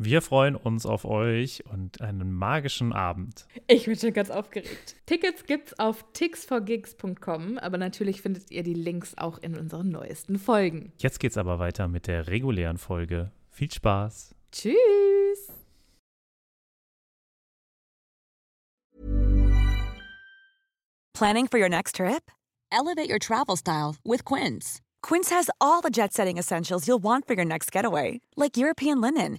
Wir freuen uns auf euch und einen magischen Abend. Ich bin schon ganz aufgeregt. Tickets gibt's auf tixforgigs.com, aber natürlich findet ihr die Links auch in unseren neuesten Folgen. Jetzt geht's aber weiter mit der regulären Folge. Viel Spaß. Tschüss. Planning for your next trip? Elevate your travel style with Quince. Quince has all the jet setting essentials you'll want for your next getaway, like European linen,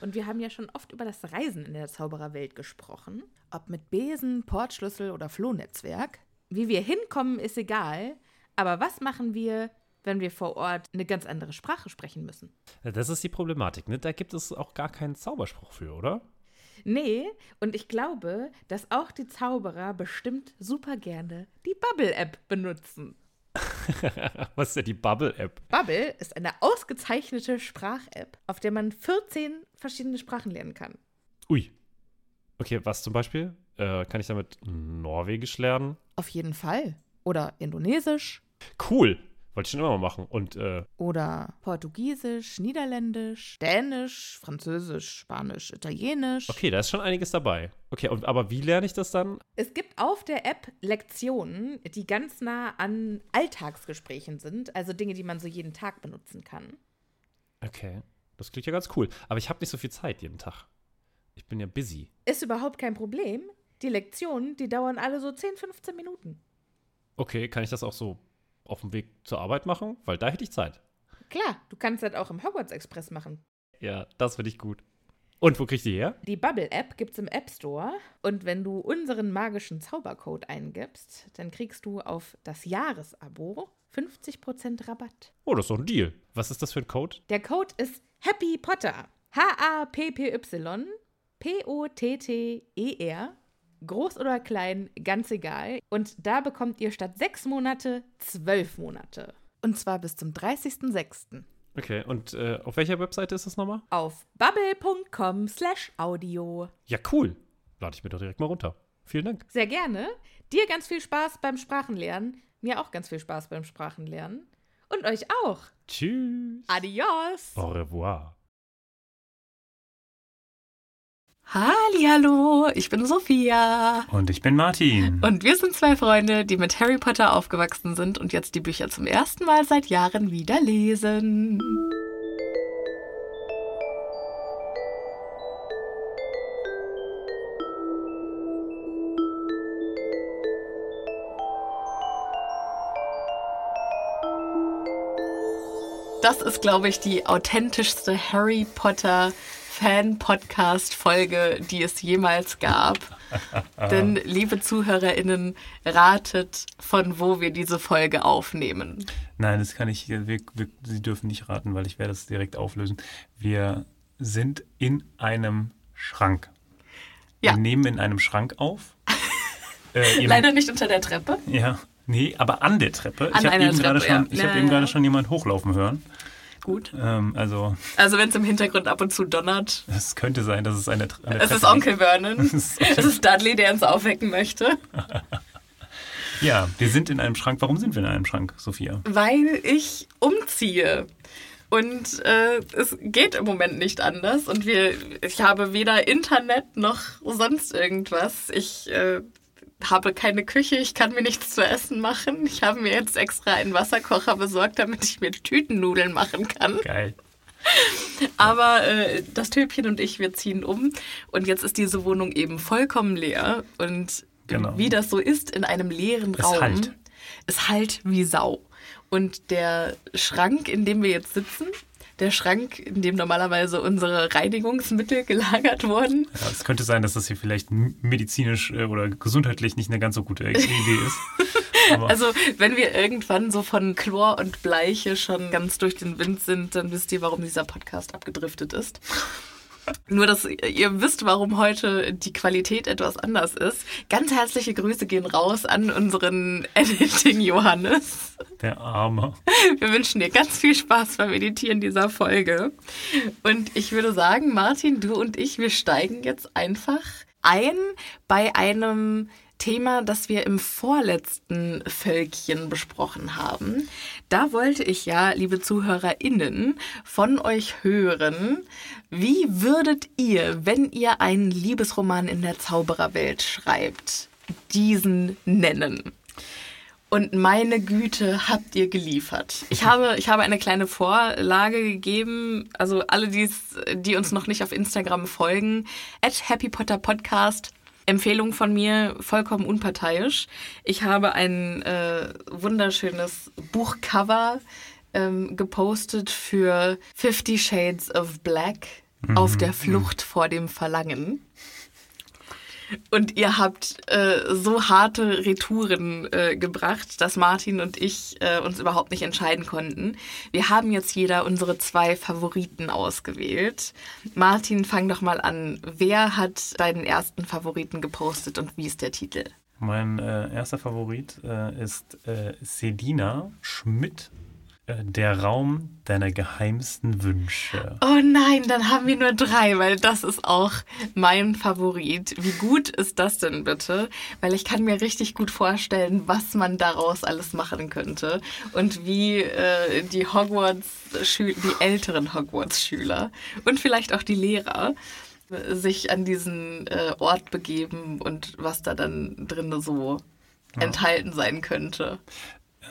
Und wir haben ja schon oft über das Reisen in der Zaubererwelt gesprochen. Ob mit Besen, Portschlüssel oder Flohnetzwerk. Wie wir hinkommen, ist egal. Aber was machen wir, wenn wir vor Ort eine ganz andere Sprache sprechen müssen? Das ist die Problematik, ne? Da gibt es auch gar keinen Zauberspruch für, oder? Nee, und ich glaube, dass auch die Zauberer bestimmt super gerne die Bubble-App benutzen. Was ist denn die Bubble-App? Bubble ist eine ausgezeichnete Sprach-App, auf der man 14 verschiedene Sprachen lernen kann. Ui. Okay, was zum Beispiel? Äh, kann ich damit Norwegisch lernen? Auf jeden Fall. Oder Indonesisch. Cool. Wollte ich schon immer mal machen. Und, äh, Oder Portugiesisch, Niederländisch, Dänisch, Französisch, Spanisch, Italienisch. okay, da ist schon einiges dabei. Okay, und, aber wie lerne ich das dann? Es gibt auf der App Lektionen, die ganz nah an Alltagsgesprächen sind, also Dinge, die man so jeden Tag benutzen kann. Okay, das klingt ja ganz cool. Aber ich habe nicht so viel Zeit jeden Tag. Ich bin ja busy. Ist überhaupt kein Problem. Die Lektionen, die dauern alle so 10, 15 Minuten. Okay, kann ich das auch so auf dem Weg zur Arbeit machen? Weil da hätte ich Zeit. Klar, du kannst das auch im Hogwarts Express machen. Ja, das finde ich gut. Und wo kriegst du die her? Die Bubble-App gibt's im App Store und wenn du unseren magischen Zaubercode eingibst, dann kriegst du auf das Jahresabo 50% Rabatt. Oh, das ist doch ein Deal. Was ist das für ein Code? Der Code ist Happy Potter. H-A-P-P-Y P-O-T-T-E-R. Groß oder klein, ganz egal. Und da bekommt ihr statt sechs Monate zwölf Monate. Und zwar bis zum 30.06. Okay, und äh, auf welcher Webseite ist das nochmal? Auf bubble.com slash audio. Ja, cool. Lade ich mir doch direkt mal runter. Vielen Dank. Sehr gerne. Dir ganz viel Spaß beim Sprachenlernen. Mir auch ganz viel Spaß beim Sprachenlernen. Und euch auch. Tschüss. Adios. Au revoir. Hallo, ich bin Sophia. Und ich bin Martin. Und wir sind zwei Freunde, die mit Harry Potter aufgewachsen sind und jetzt die Bücher zum ersten Mal seit Jahren wieder lesen. Das ist, glaube ich, die authentischste Harry Potter Fan-Podcast-Folge, die es jemals gab. Denn, liebe ZuhörerInnen, ratet, von wo wir diese Folge aufnehmen. Nein, das kann ich, wir, wir, Sie dürfen nicht raten, weil ich werde es direkt auflösen. Wir sind in einem Schrank. Ja. Wir nehmen in einem Schrank auf. Äh, Leider nicht unter der Treppe. Ja, nee, aber an der Treppe. An ich habe eben, gerade schon, ich Ja, hab eben ja. gerade schon jemand hochlaufen hören. Gut. Ähm, also, Also, wenn es im Hintergrund ab und zu donnert. es könnte sein, dass es eine, eine Es Treppe ist Onkel Vernon. Es ist Es ist Dudley, der uns aufwecken möchte. Ja, wir sind in einem Schrank. Warum sind wir in einem Schrank, Sophia? Weil ich umziehe. Und äh, es geht im Moment nicht anders. Und wir, ich habe weder Internet noch sonst irgendwas. Ich äh, habe keine Küche, ich kann mir nichts zu essen machen. Ich habe mir jetzt extra einen Wasserkocher besorgt, damit ich mir Tütennudeln machen kann. Geil. Aber äh, das Töpchen und ich, wir ziehen um. Und jetzt ist diese Wohnung eben vollkommen leer. Und Genau. wie das so ist in einem leeren Es Raum. hallt. Es halt wie Sau. Und der Schrank, in dem wir jetzt sitzen, der Schrank, in dem normalerweise unsere Reinigungsmittel gelagert wurden, Ja, es könnte sein, dass das hier vielleicht medizinisch äh, oder gesundheitlich nicht eine ganz so gute Idee ist. Also, wenn wir irgendwann so von Chlor und Bleiche schon ganz durch den Wind sind, dann wisst ihr, warum dieser Podcast abgedriftet ist. Nur, dass ihr wisst, warum heute die Qualität etwas anders ist. Ganz herzliche Grüße gehen raus an unseren Editing Johannes. der Arme. Wir wünschen dir ganz viel Spaß beim Editieren dieser Folge. Und ich würde sagen, Martin, du und ich, wir steigen jetzt einfach ein bei einem Thema, das wir im vorletzten Völkchen besprochen haben. Da wollte ich ja, liebe ZuhörerInnen, von euch hören, wie würdet ihr, wenn ihr einen Liebesroman in der Zaubererwelt schreibt, diesen nennen? Und meine Güte, habt ihr geliefert. Ich habe, ich habe eine kleine Vorlage gegeben. Also alle, die's, die uns noch nicht auf Instagram folgen, at Happy Potter Podcast. Empfehlung von mir, vollkommen unparteiisch. Ich habe ein äh, wunderschönes Buchcover ähm, gepostet für Fifty Shades of Black auf der Flucht vor dem Verlangen. Und ihr habt äh, so harte Retouren äh, gebracht, dass Martin und ich äh, uns überhaupt nicht entscheiden konnten. Wir haben jetzt jeder unsere zwei Favoriten ausgewählt. Martin, fang doch mal an. Wer hat deinen ersten Favoriten gepostet und wie ist der Titel? Mein äh, erster Favorit äh, ist äh, Selina Schmidt, der Raum deiner geheimsten Wünsche. Oh nein, dann haben wir nur drei, weil das ist auch mein Favorit. Wie gut ist das denn bitte? Weil ich kann mir richtig gut vorstellen, was man daraus alles machen könnte und wie äh, die Hogwarts-Schüler, die älteren Hogwarts-Schüler und vielleicht auch die Lehrer äh, sich an diesen äh, Ort begeben und was da dann drin so enthalten sein könnte.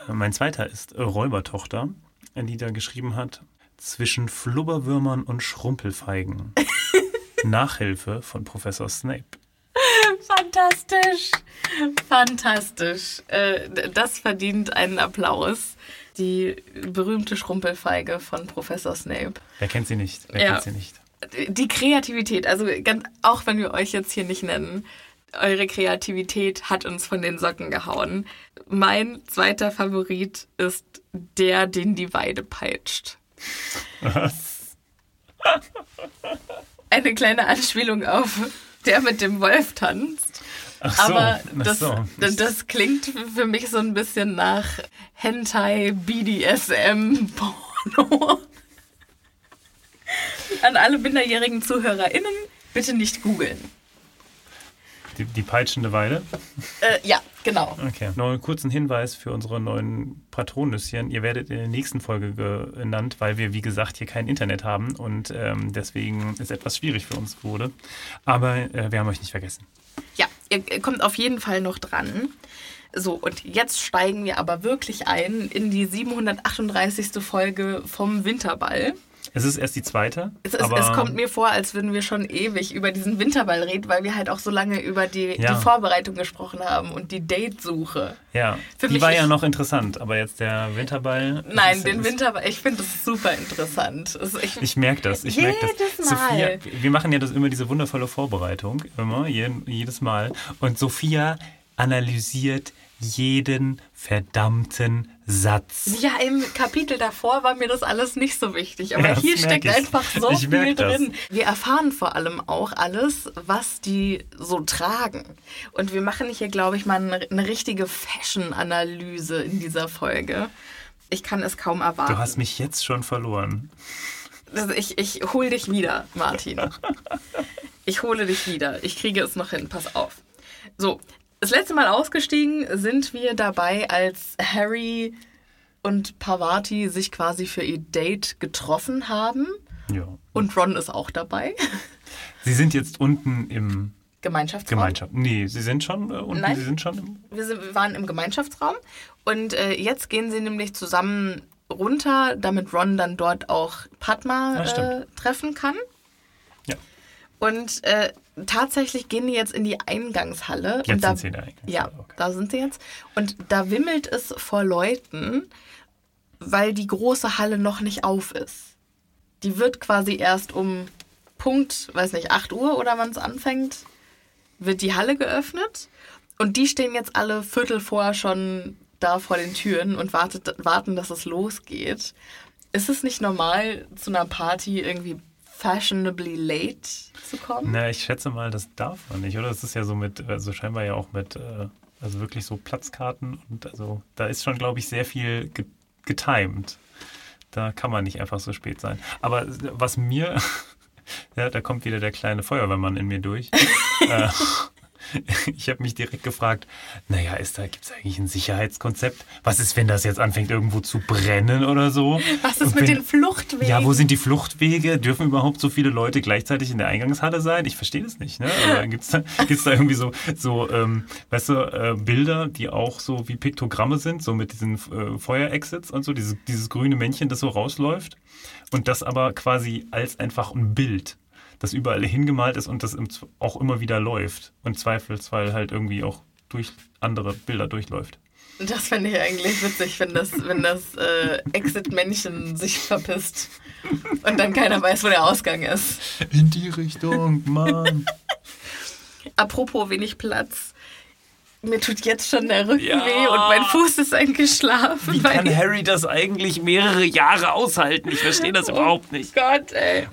Mein zweiter ist Räubertochter, die da geschrieben hat, zwischen Flubberwürmern und Schrumpelfeigen. Nachhilfe von Professor Snape. Fantastisch. Fantastisch. Äh, das verdient einen Applaus. Die berühmte Schrumpelfeige von Professor Snape. Wer kennt sie nicht? Wer Ja. kennt sie nicht? Die Kreativität, also ganz, auch wenn wir euch jetzt hier nicht nennen, eure Kreativität hat uns von den Socken gehauen. Mein zweiter Favorit ist der, den die Weide peitscht. Eine kleine Anspielung auf der mit dem Wolf tanzt. Ach so, Aber das, so. das klingt für mich so ein bisschen nach Hentai, BDSM, Porno. An alle minderjährigen ZuhörerInnen, bitte nicht googeln. Die, die peitschende Weide. Äh, ja, genau. Okay. Noch einen kurzen Hinweis für unsere neuen Patronüschen. Ihr werdet in der nächsten Folge genannt, weil wir, wie gesagt, hier kein Internet haben und ähm, deswegen es etwas schwierig für uns wurde. Aber äh, wir haben euch nicht vergessen. Ja, ihr kommt auf jeden Fall noch dran. So, und jetzt steigen wir aber wirklich ein in die 738. Folge vom Winterball. Es ist erst die zweite. Es, aber es kommt mir vor, als würden wir schon ewig über diesen Winterball reden, weil wir halt auch so lange über die, Ja. die Vorbereitung gesprochen haben und die Datesuche. Ja, Für die mich war ist- ja noch interessant, aber jetzt der Winterball. Nein, ist- den ist- Winterball, ich finde das super interessant. Es- Ich, Ich merke das, ich merke das. Jedes Mal. Sophia, wir machen ja das immer diese wundervolle Vorbereitung, immer, jeden, jedes Mal. Und Sophia analysiert jeden verdammten Satz. ja, im Kapitel davor war mir das alles nicht so wichtig, aber Ja, hier steckt ich. einfach so Ich viel drin. Wir erfahren vor allem auch alles, was die so tragen. Und wir machen hier, glaube ich, mal eine, eine richtige Fashion-Analyse in dieser Folge. Ich kann es kaum erwarten. Du hast mich jetzt schon verloren. Ich, ich hol dich wieder, Martin. Ich hole dich wieder. Ich kriege es noch hin. Pass auf. So, das letzte Mal ausgestiegen sind wir dabei, als Harry und Parvati sich quasi für ihr Date getroffen haben. Ja. Und Ron ist auch dabei. Sie sind jetzt unten im Gemeinschaftsraum. Gemeinschaft. Nee, sie sind schon äh, unten, Nein. sie sind schon im. Wir, sind, wir waren im Gemeinschaftsraum und äh, jetzt gehen sie nämlich zusammen runter, damit Ron dann dort auch Padma Ah, äh, treffen kann. Und äh, tatsächlich gehen die jetzt in die Eingangshalle. Jetzt und da, sind sie in der Eingangshalle, Ja, okay. da sind sie jetzt. Und da wimmelt es vor Leuten, weil die große Halle noch nicht auf ist. Die wird quasi erst um Punkt, weiß nicht, 8 Uhr oder wann es anfängt, wird die Halle geöffnet. Und die stehen jetzt alle Viertel vor schon da vor den Türen und wartet, warten, dass es losgeht. Ist es nicht normal, zu einer Party irgendwie fashionably late zu kommen? Na, ich schätze mal, das darf man nicht, oder? Das ist ja so mit, also scheinbar ja auch mit, äh, also wirklich so Platzkarten und also da ist schon, glaube ich, sehr viel ge getimed. Da kann man nicht einfach so spät sein. Aber was mir, ja, da kommt wieder der kleine Feuerwehrmann in mir durch. äh, ich habe mich direkt gefragt, naja, ist da, gibt es eigentlich ein Sicherheitskonzept? Was ist, wenn das jetzt anfängt irgendwo zu brennen oder so? Was ist Und mit wenn- den Fluchtwegen? ja, wo sind die Fluchtwege? Dürfen überhaupt so viele Leute gleichzeitig in der Eingangshalle sein? Ich verstehe das nicht. Ne? Gibt es da, gibt's da irgendwie so, so ähm, weißt du, äh, Bilder, die auch so wie Piktogramme sind, so mit diesen äh, Feuerexits und so, dieses, dieses grüne Männchen, das so rausläuft und das aber quasi als einfach ein Bild, das überall hingemalt ist und das auch immer wieder läuft und Zweifelsfall halt irgendwie auch durch andere Bilder durchläuft. Das fände ich eigentlich witzig, wenn das, wenn das äh, Exit-Männchen sich verpisst und dann keiner weiß, wo der Ausgang ist. In die Richtung, Mann. Apropos wenig Platz. Mir tut jetzt schon der Rücken Ja. weh und mein Fuß ist eingeschlafen. Wie kann Harry das eigentlich mehrere Jahre aushalten? Ich verstehe das überhaupt nicht. Gott, ey.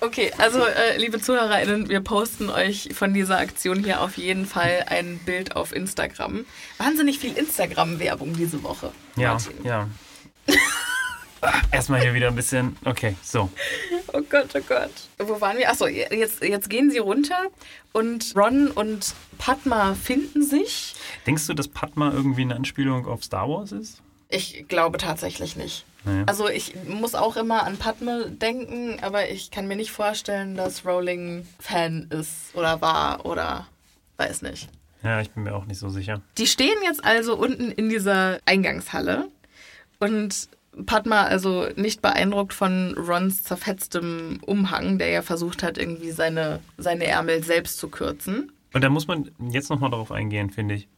Okay, also äh, liebe ZuhörerInnen, wir posten euch von dieser Aktion hier auf jeden Fall ein Bild auf Instagram. Wahnsinnig viel Instagram-Werbung diese Woche. Ja, Martin. ja. Erstmal hier wieder ein bisschen. Okay, so. Oh Gott, oh Gott. Wo waren wir? Achso, jetzt, jetzt gehen sie runter und Ron und Padma finden sich. Denkst du, dass Padma irgendwie eine Anspielung auf Star Wars ist? Ich glaube tatsächlich nicht. Nee. Also ich muss auch immer an Padme denken, aber ich kann mir nicht vorstellen, dass Rowling Fan ist oder war oder weiß nicht. Ja, ich bin mir auch nicht so sicher. Die stehen jetzt also unten in dieser Eingangshalle und Padma also nicht beeindruckt von Rons zerfetztem Umhang, der ja versucht hat, irgendwie seine, seine Ärmel selbst zu kürzen. Und da muss man jetzt nochmal darauf eingehen, finde ich.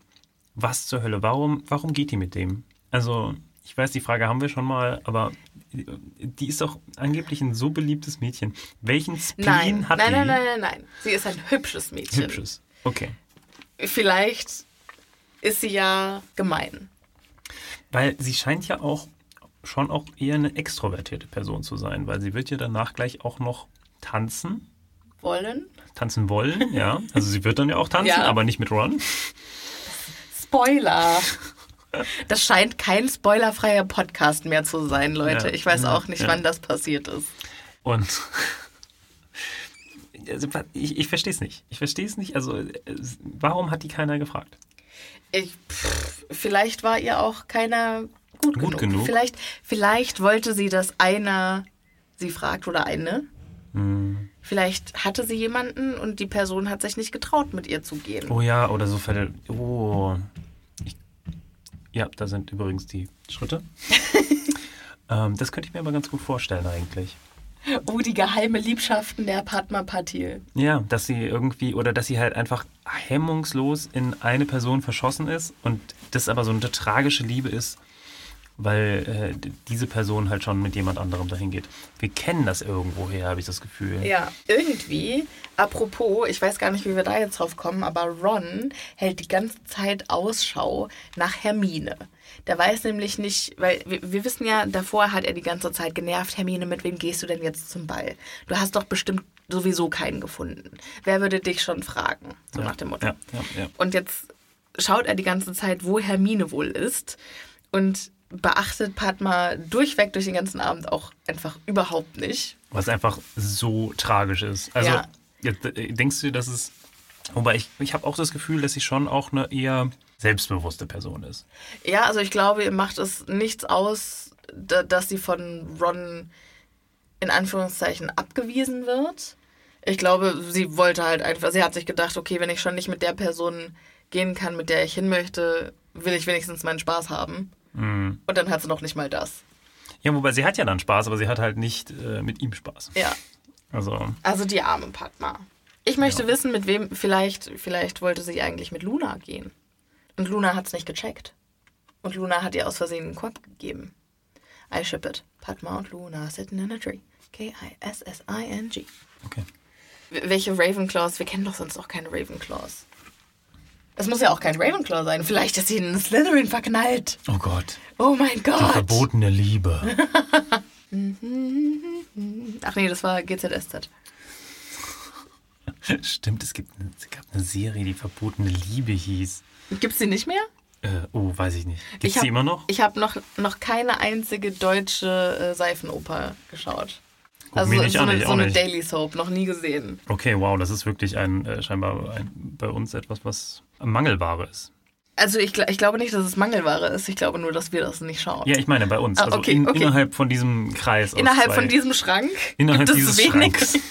Was zur Hölle? Warum, warum geht die mit dem? Also, ich weiß, die Frage haben wir schon mal, aber die ist doch angeblich ein so beliebtes Mädchen. Welchen Spleen Nein, hat nein, die? nein, nein, nein, nein. Sie ist ein hübsches Mädchen. Hübsches. Okay. Vielleicht ist sie ja gemein. Weil sie scheint ja auch schon auch eher eine extrovertierte Person zu sein, weil sie wird ja danach gleich auch noch tanzen, Wollen? tanzen wollen, ja. Also sie wird dann ja auch tanzen, Ja. aber nicht mit Ron. Spoiler. Das scheint kein spoilerfreier Podcast mehr zu sein, Leute. Ja. Ich weiß auch nicht, Ja. wann das passiert ist. Und also, ich, ich verstehe es nicht. Ich verstehe es nicht. Also warum hat die keiner gefragt? Ich, pff, vielleicht war ihr auch keiner gut, Gut genug. genug. Vielleicht, vielleicht wollte sie, dass einer sie fragt oder eine. Hm. Vielleicht hatte sie jemanden und die Person hat sich nicht getraut, mit ihr zu gehen. Oh ja, oder so Fälle. Oh. Ja, da sind übrigens die Schritte. ähm, das könnte ich mir aber ganz gut vorstellen eigentlich. Oh, die geheime Liebschaften der Padma Patil. Ja, dass sie irgendwie oder dass sie halt einfach hemmungslos in eine Person verschossen ist und das aber so eine tragische Liebe ist, weil äh, diese Person halt schon mit jemand anderem dahin geht. Wir kennen das irgendwoher, habe ich das Gefühl. Ja, irgendwie, apropos, ich weiß gar nicht, wie wir da jetzt drauf kommen, aber Ron hält die ganze Zeit Ausschau nach Hermine. Der weiß nämlich nicht, weil wir, wir wissen ja, davor hat er die ganze Zeit genervt, Hermine, mit wem gehst du denn jetzt zum Ball? Du hast doch bestimmt sowieso keinen gefunden. Wer würde dich schon fragen? So nach dem Motto. Ja, ja, ja. Und jetzt schaut er die ganze Zeit, wo Hermine wohl ist und beachtet Padma durchweg durch den ganzen Abend auch einfach überhaupt nicht. Was einfach so tragisch ist. Also, Ja. jetzt, äh, denkst du, dass es. Wobei ich, ich habe auch das Gefühl, dass sie schon auch eine eher selbstbewusste Person ist. Ja, also ich glaube, ihr macht es nichts aus, da- dass sie von Ron in Anführungszeichen abgewiesen wird. Ich glaube, sie wollte halt einfach, sie hat sich gedacht, okay, wenn ich schon nicht mit der Person gehen kann, mit der ich hin möchte, will ich wenigstens meinen Spaß haben. Mhm. Und dann hat sie noch nicht mal das. Ja, wobei sie hat ja dann Spaß, aber sie hat halt nicht äh, mit ihm Spaß. Ja. Also, Also die arme Padma. Ich möchte wissen, mit wem, vielleicht, vielleicht wollte sie eigentlich mit Luna gehen. Und Luna hat es nicht gecheckt. Und Luna hat ihr aus Versehen einen Korb gegeben. I ship it. Padma und Luna sitting in a tree. K-I-S-S-I-N-G. okay. Welche Ravenclaws? Wir kennen doch sonst auch keine Ravenclaws. Es muss ja auch kein Ravenclaw sein. Vielleicht ist sie in Slytherin verknallt. Oh Gott. Oh mein Die Gott. verbotene Liebe. Ach nee, das war GZSZ. Stimmt, es, gibt, eine- es gab eine Serie, die verbotene Liebe hieß. Gibt's die nicht mehr? Äh, oh, weiß ich nicht. Gibt Ich es hab- die immer noch? Ich habe noch, noch keine einzige deutsche äh, Seifenoper geschaut. Guck also nicht so, an, eine, so eine. Daily Soap, noch nie gesehen. Okay, wow, das ist wirklich ein, äh, scheinbar ein, bei uns etwas, was Mangelware ist. Also ich, ich glaube nicht, dass es Mangelware ist. Ich glaube nur, dass wir das nicht schauen. Ja, ich meine bei uns. Ah, also okay, in, okay. innerhalb von diesem Kreis. aus Innerhalb von diesem Schrank Innerhalb gibt es dieses wenig. Schranks.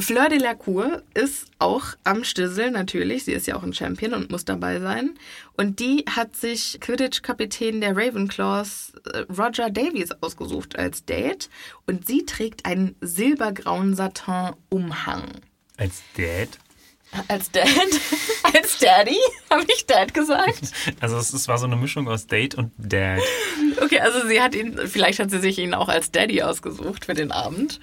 Fleur de la Cour ist auch am Stissel natürlich. Sie ist ja auch ein Champion und muss dabei sein. Und die hat sich Quidditch-Kapitän der Ravenclaws äh, Roger Davies ausgesucht als Date. Und sie trägt einen silbergrauen Satin-Umhang. Als Dad. Als Dad? Als Daddy? Habe ich Dad gesagt? Also es, es war so eine Mischung aus Date und Dad. Okay, also sie hat ihn, vielleicht hat sie sich ihn auch als Daddy ausgesucht für den Abend.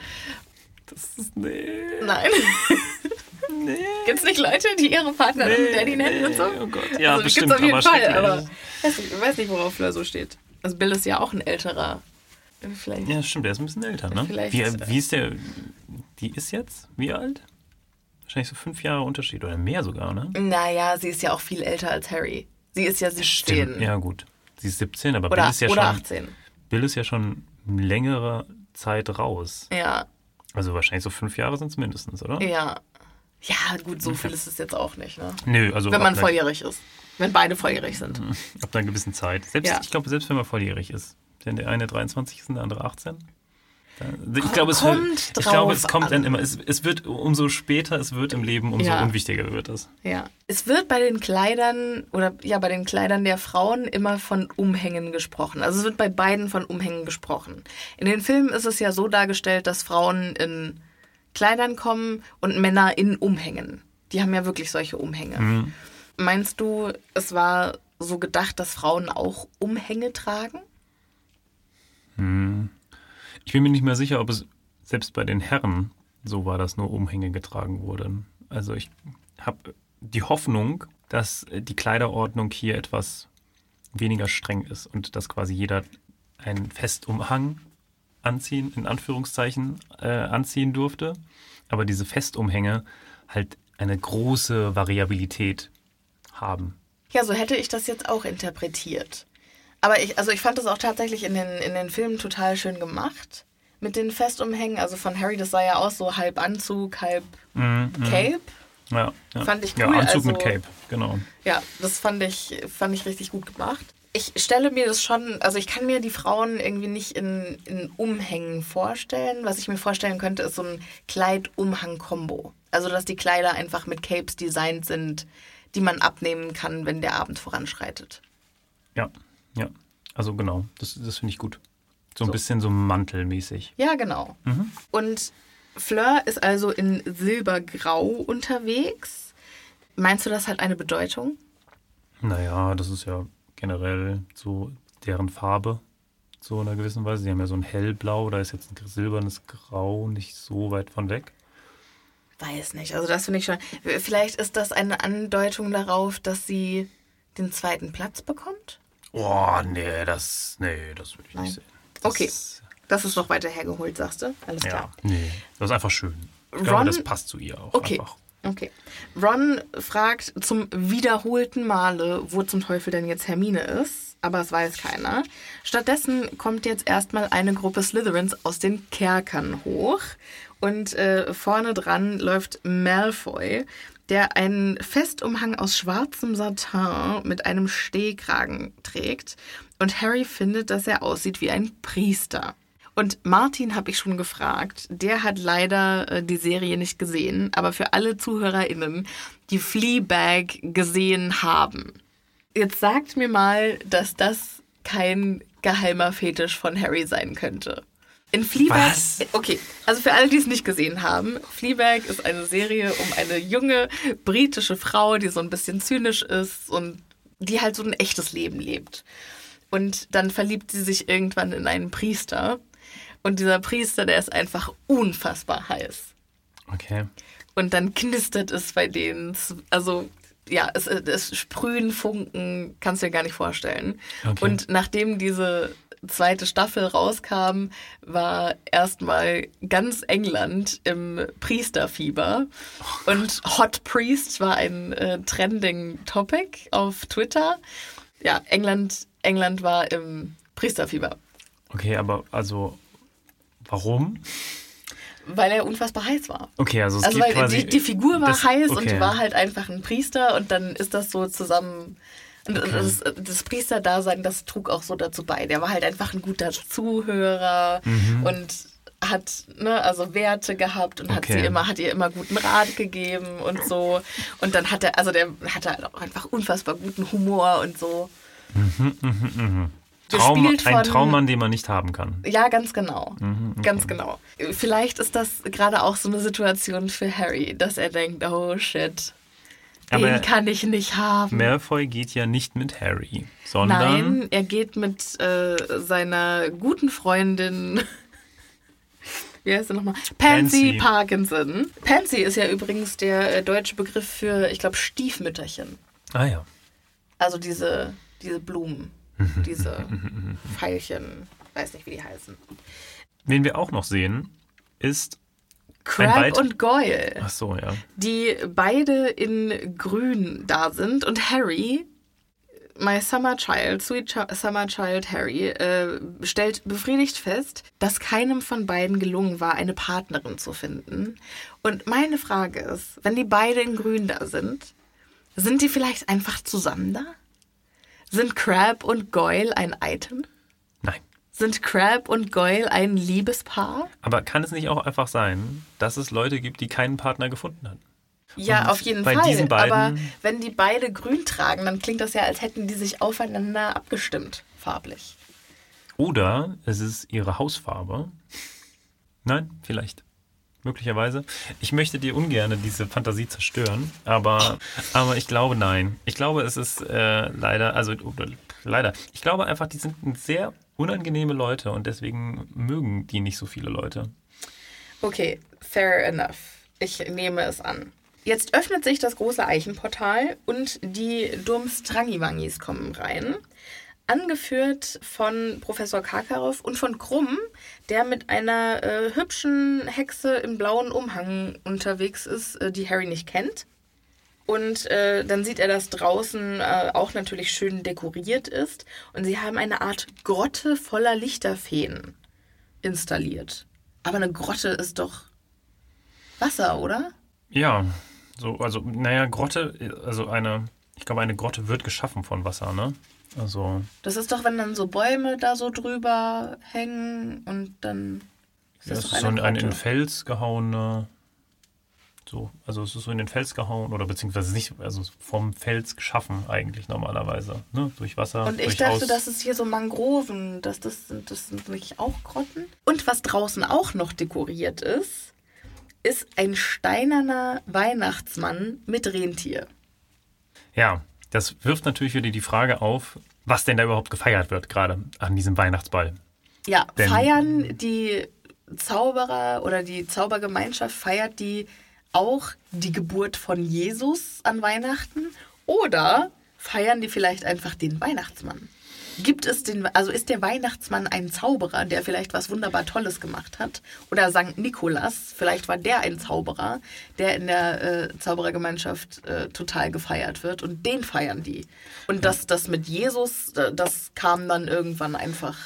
Das ist, nee. Nein. Gibt's nicht Leute, die ihre Partnerin Daddy nennen und so? Oh Gott, ja, also, bestimmt, gibt's auf jeden Fall, aber ich weiß nicht, worauf Fleur so steht. Also Bill ist ja auch ein älterer. Vielleicht. Ja, stimmt, der ist ein bisschen älter, ne? Vielleicht Wie, ist- wie ist der, die ist jetzt, wie alt? Wahrscheinlich so fünf Jahre Unterschied oder mehr sogar, ne? Naja, sie ist ja auch viel älter als Harry. Sie ist ja 17. Ja, gut. Sie ist 17, aber Oder, Bill ist ja schon, 18. Bill ist ja schon längere Zeit raus. Ja, Also wahrscheinlich so fünf Jahre sind es mindestens, oder? ja. Ja, gut, so viel ist es jetzt auch nicht, ne? Nö, also Wenn man volljährig ist. Wenn beide volljährig sind. ab einer gewissen Zeit. Selbst, Ja. Ich glaube, selbst wenn man volljährig ist. Wenn der eine 23 ist und der andere 18. Ich glaube, es, kommt wird, ich glaube, es kommt dann an. immer, es, es wird, umso später es wird im Leben, umso Ja. unwichtiger wird es. Ja. Es wird bei den Kleidern oder ja, bei den Kleidern der Frauen immer von Umhängen gesprochen. Also es wird bei beiden von Umhängen gesprochen. In den Filmen ist es ja so dargestellt, dass Frauen in Kleidern kommen und Männer in Umhängen. Die haben ja wirklich solche Umhänge. Meinst du, es war so gedacht, dass Frauen auch Umhänge tragen? Ich bin mir nicht mehr sicher, ob es selbst bei den Herren so war, dass nur Umhänge getragen wurden. Also ich habe die Hoffnung, dass die Kleiderordnung hier etwas weniger streng ist und dass quasi jeder einen Festumhang anziehen, in Anführungszeichen, äh, anziehen durfte. Aber diese Festumhänge halt eine große Variabilität haben. Ja, so hätte ich das jetzt auch interpretiert. Aber ich, also ich fand das auch tatsächlich in den, in den Filmen total schön gemacht. Mit den Festumhängen. Also von Harry, das sah ja aus so halb Anzug, halb Cape. Ja, ja. Fand ich Ja, cool, Anzug mit also- Cape, genau. Ja, das fand ich, fand ich richtig gut gemacht. Ich stelle mir das schon, also ich kann mir die Frauen irgendwie nicht in, in Umhängen vorstellen. Was ich mir vorstellen könnte, ist so ein Kleid-Umhang-Kombo. Also, dass die Kleider einfach mit Capes designt sind, die man abnehmen kann, wenn der Abend voranschreitet. Ja, ja. Also genau, das, das finde ich gut. So ein bisschen so mantelmäßig. Ja, genau. Und Fleur ist also in Silbergrau unterwegs. Meinst du, das hat eine Bedeutung? Naja, das ist ja generell so deren Farbe, so in einer gewissen Weise. Sie haben ja so ein hellblau, da ist jetzt ein silbernes Grau nicht so weit von weg. Weiß nicht. Also das finde ich schon. Vielleicht ist das eine Andeutung darauf, dass sie den zweiten Platz bekommt? Oh, nee, das, nee, das würde ich nicht sehen. Das Okay. Ist, Das ist noch weiter hergeholt, sagst du? Alles ja, klar. nee, das ist einfach schön. Ich Ron- glaube, das passt zu ihr auch Okay. einfach. Okay. Ron fragt zum wiederholten Male, wo zum Teufel denn jetzt Hermine ist, aber es weiß keiner. Stattdessen kommt jetzt erstmal eine Gruppe Slytherins aus den Kerkern hoch und äh, vorne dran läuft Malfoy, der einen Festumhang aus schwarzem Satin mit einem Stehkragen trägt und Harry findet, dass er aussieht wie ein Priester. Und Martin habe ich schon gefragt. Der hat leider äh, die Serie nicht gesehen, aber für alle ZuhörerInnen, die Fleabag gesehen haben. Jetzt sagt mir mal, dass das kein geheimer Fetisch von Harry sein könnte. In Fleabag, Was? okay, also für alle, die es nicht gesehen haben, Fleabag ist eine Serie um eine junge britische Frau, die so ein bisschen zynisch ist und die halt so ein echtes Leben lebt. Und dann verliebt sie sich irgendwann in einen Priester. Und dieser Priester, der ist einfach unfassbar heiß. Okay. Und dann knistert es bei denen. Also, ja, es, es sprühen Funken, kannst du dir gar nicht vorstellen. Okay. Und nachdem diese zweite Staffel rauskam, war erstmal ganz England im Priesterfieber. Und Hot Priest war ein äh, trending Topic auf Twitter. Ja, England, England war im Priesterfieber, Okay, aber also warum? weil er unfassbar heiß war. Okay, also es Also geht weil quasi. die, die Figur war das- heiß okay. und war halt einfach ein Priester und dann ist das so zusammen. Und Okay. das, das Priesterdasein, das trug auch so dazu bei. Der war halt einfach ein guter Zuhörer Mhm. und hat ne, also Werte gehabt und hat Okay. sie immer, hat ihr immer guten Rat gegeben und so. Und dann hat er, also der hatte halt auch einfach unfassbar guten Humor und so. Traum, gespielt ein von- Traummann, den man nicht haben kann. Ja, ganz genau. Mhm, Ganz genau. Vielleicht ist das gerade auch so eine Situation für Harry, dass er denkt, oh shit, den Aber kann ich nicht haben. Malfoy geht ja nicht mit Harry, sondern Nein, er geht mit äh, seiner guten Freundin, wie heißt sie nochmal? Pansy, Pansy. Parkinson. Pansy ist ja übrigens der äh, deutsche Begriff für, ich glaube, Stiefmütterchen. Ah ja. Also diese, diese Blumen, diese Veilchen, weiß nicht, wie die heißen. Wen wir auch noch sehen, ist. Crab und Goyle. Ach so, ja. die beide in grün da sind und Harry, my summer child, sweet Ch summer child Harry, äh, stellt befriedigt fest, dass keinem von beiden gelungen war, eine Partnerin zu finden. Und meine Frage ist, wenn die beide in grün da sind, sind die vielleicht einfach zusammen da? Sind Crab und Goyle ein Item? Sind Crab und Goyle ein Liebespaar? Aber kann es nicht auch einfach sein, dass es Leute gibt, die keinen Partner gefunden haben? Ja, Und auf jeden bei Fall. diesen beiden- Aber wenn die beide grün tragen, dann klingt das ja, als hätten die sich aufeinander abgestimmt, farblich. Oder es ist ihre Hausfarbe. Nein, vielleicht. Möglicherweise. Ich möchte dir ungern diese Fantasie zerstören, aber, aber ich glaube nein. Ich glaube, es ist äh, leider, also leider. Ich glaube einfach, die sind sehr unangenehme Leute und deswegen mögen die nicht so viele Leute. Okay, fair enough. Ich nehme es an. Jetzt öffnet sich das große Eichenportal und die Durmstrangivangis kommen rein. Angeführt von Professor Karkaroff und von Krumm, der mit einer äh, hübschen Hexe im blauen Umhang unterwegs ist, äh, die Harry nicht kennt. Und äh, dann sieht er, dass draußen äh, auch natürlich schön dekoriert ist. Und sie haben eine Art Grotte voller Lichterfeen installiert. Aber eine Grotte ist doch Wasser, oder? Ja, so, also, naja, Grotte, also eine, ich glaube, eine Grotte wird geschaffen von Wasser, ne? Also, Das ist doch, wenn dann so Bäume da so drüber hängen und dann ist ja, das ist so ein, ein in. Fels gehauene, so, also es ist so in den Fels gehauen oder beziehungsweise nicht, also vom Fels geschaffen eigentlich normalerweise, ne? Durch Wasser. Und ich dachte, das ist hier so Mangroven, dass das sind, das sind wirklich auch Grotten. Und was draußen auch noch dekoriert ist, ist ein steinerner Weihnachtsmann mit Rentier. Ja, das wirft natürlich wieder die Frage auf, was denn da überhaupt gefeiert wird, gerade an diesem Weihnachtsball. Ja, Denn- feiern die Zauberer oder die Zaubergemeinschaft, feiert die auch die Geburt von Jesus an Weihnachten? Oder feiern die vielleicht einfach den Weihnachtsmann? Gibt es den, also ist der Weihnachtsmann ein Zauberer, der vielleicht was wunderbar Tolles gemacht hat? Oder Sankt Nikolas, vielleicht war der ein Zauberer, der in der äh, Zauberergemeinschaft äh, total gefeiert wird und den feiern die. Und das, das mit Jesus, äh, das kam dann irgendwann einfach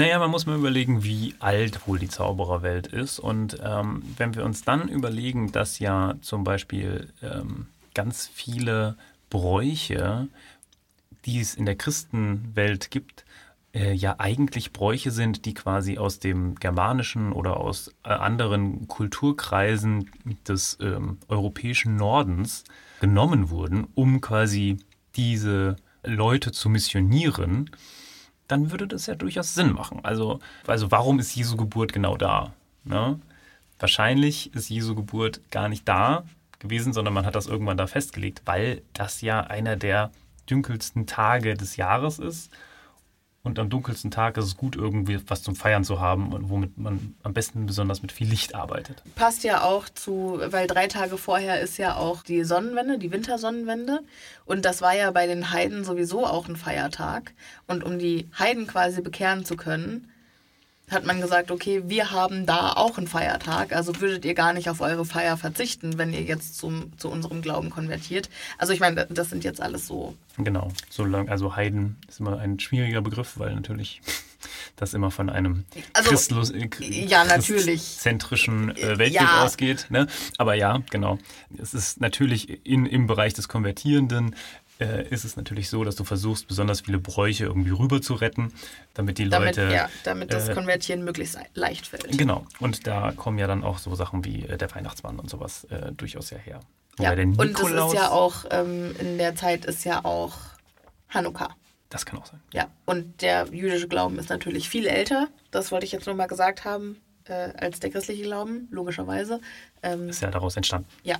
Naja, man muss mal überlegen, wie alt wohl die Zaubererwelt ist. Und ähm, wenn wir uns dann überlegen, dass ja zum Beispiel ähm, ganz viele Bräuche, die es in der Christenwelt gibt, äh, ja eigentlich Bräuche sind, die quasi aus dem germanischen oder aus äh, anderen Kulturkreisen des ähm, europäischen Nordens genommen wurden, um quasi diese Leute zu missionieren dann würde das ja durchaus Sinn machen. Also, also warum ist Jesu Geburt genau da? Ne? Wahrscheinlich ist Jesu Geburt gar nicht da gewesen, sondern man hat das irgendwann da festgelegt, weil das ja einer der dunkelsten Tage des Jahres ist. Und am dunkelsten Tag ist es gut, irgendwie was zum Feiern zu haben und womit man am besten besonders mit viel Licht arbeitet. Passt ja auch zu, weil drei Tage vorher ist ja auch die Sonnenwende, die Wintersonnenwende. Und das war ja bei den Heiden sowieso auch ein Feiertag. Und um die Heiden quasi bekehren zu können, hat man gesagt, okay, wir haben da auch einen Feiertag, also würdet ihr gar nicht auf eure Feier verzichten, wenn ihr jetzt zum, zu unserem Glauben konvertiert. Also ich meine, das sind jetzt alles so. Genau, so lang, also Heiden ist immer ein schwieriger Begriff, weil natürlich das immer von einem Also, Christlos, äh, ja, natürlich. zentrischen äh, Weltbild Ja. ausgeht. Ne? Aber ja, genau. Es ist natürlich in, im Bereich des Konvertierenden äh, ist es natürlich so, dass du versuchst, besonders viele Bräuche irgendwie rüber zu retten, damit die Damit, Leute ja, damit das äh, Konvertieren möglichst leicht fällt. Genau. Und da kommen ja dann auch so Sachen wie äh, der Weihnachtsmann und sowas äh, durchaus ja her. Ja, Wobei der und es Nikolaus, ist ja auch, ähm, in der Zeit ist ja auch Hanukkah. das kann auch sein. Ja, und der jüdische Glauben ist natürlich viel älter. Das wollte ich jetzt nur mal gesagt haben, als der christliche Glauben, logischerweise. Ähm, Ist ja daraus entstanden. ja,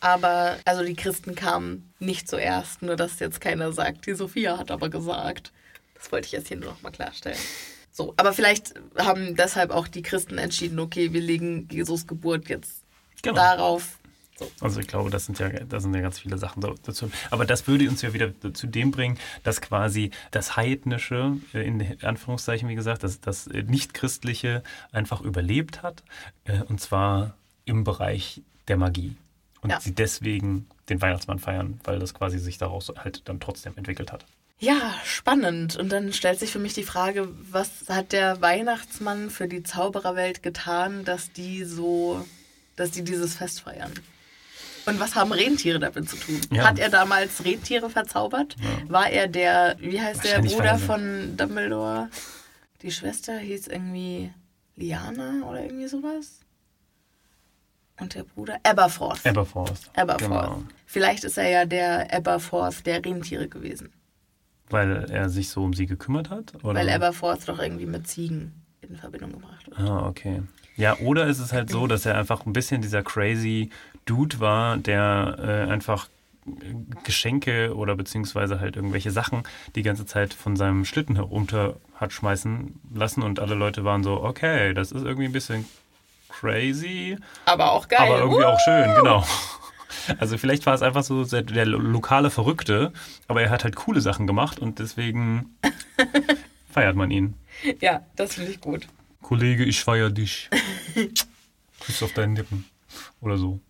aber also die Christen kamen nicht zuerst, nur dass jetzt keiner sagt, die Sophia hat aber gesagt. Das wollte ich jetzt hier nur noch mal klarstellen. So, aber vielleicht haben deshalb auch die Christen entschieden, okay, wir legen Jesus Geburt jetzt Genau. darauf. So. Also ich glaube, das sind ja, das sind ja ganz viele Sachen da- dazu. Aber das würde uns ja wieder zu dem bringen, dass quasi das Heidnische, äh, in Anführungszeichen wie gesagt, das, das äh, Nicht-Christliche einfach überlebt hat. äh, Und zwar im Bereich der Magie. Und Ja. sie deswegen den Weihnachtsmann feiern, weil das quasi sich daraus halt dann trotzdem entwickelt hat. Ja, spannend. Und dann stellt sich für mich die Frage, was hat der Weihnachtsmann für die Zaubererwelt getan, dass die so, dass die dieses Fest feiern? Und was haben Rentiere damit zu tun? Ja. Hat er damals Rentiere verzaubert? War er der, wie heißt der Bruder er- von Dumbledore? Die Schwester hieß irgendwie Liana oder irgendwie sowas? Und der Bruder? Aberforth. Aberforth. Aberforth. Genau. Vielleicht ist er ja der Aberforth der Rentiere gewesen. Weil er sich so um sie gekümmert hat? Oder? Weil Aberforth doch irgendwie mit Ziegen in Verbindung gebracht wird. Ah, okay. Ja, oder ist es halt so, dass er einfach ein bisschen dieser crazy Dude war, der äh, einfach Geschenke oder beziehungsweise halt irgendwelche Sachen die ganze Zeit von seinem Schlitten herunter hat schmeißen lassen und alle Leute waren so, okay, das ist irgendwie ein bisschen crazy, Aber auch geil. aber irgendwie Uh! auch schön, genau. Also vielleicht war es einfach so der, der lokale Verrückte, aber er hat halt coole Sachen gemacht und deswegen feiert man ihn. Ja, das finde ich gut. Kollege, ich feier dich. Kuss auf deinen Lippen. Oder so.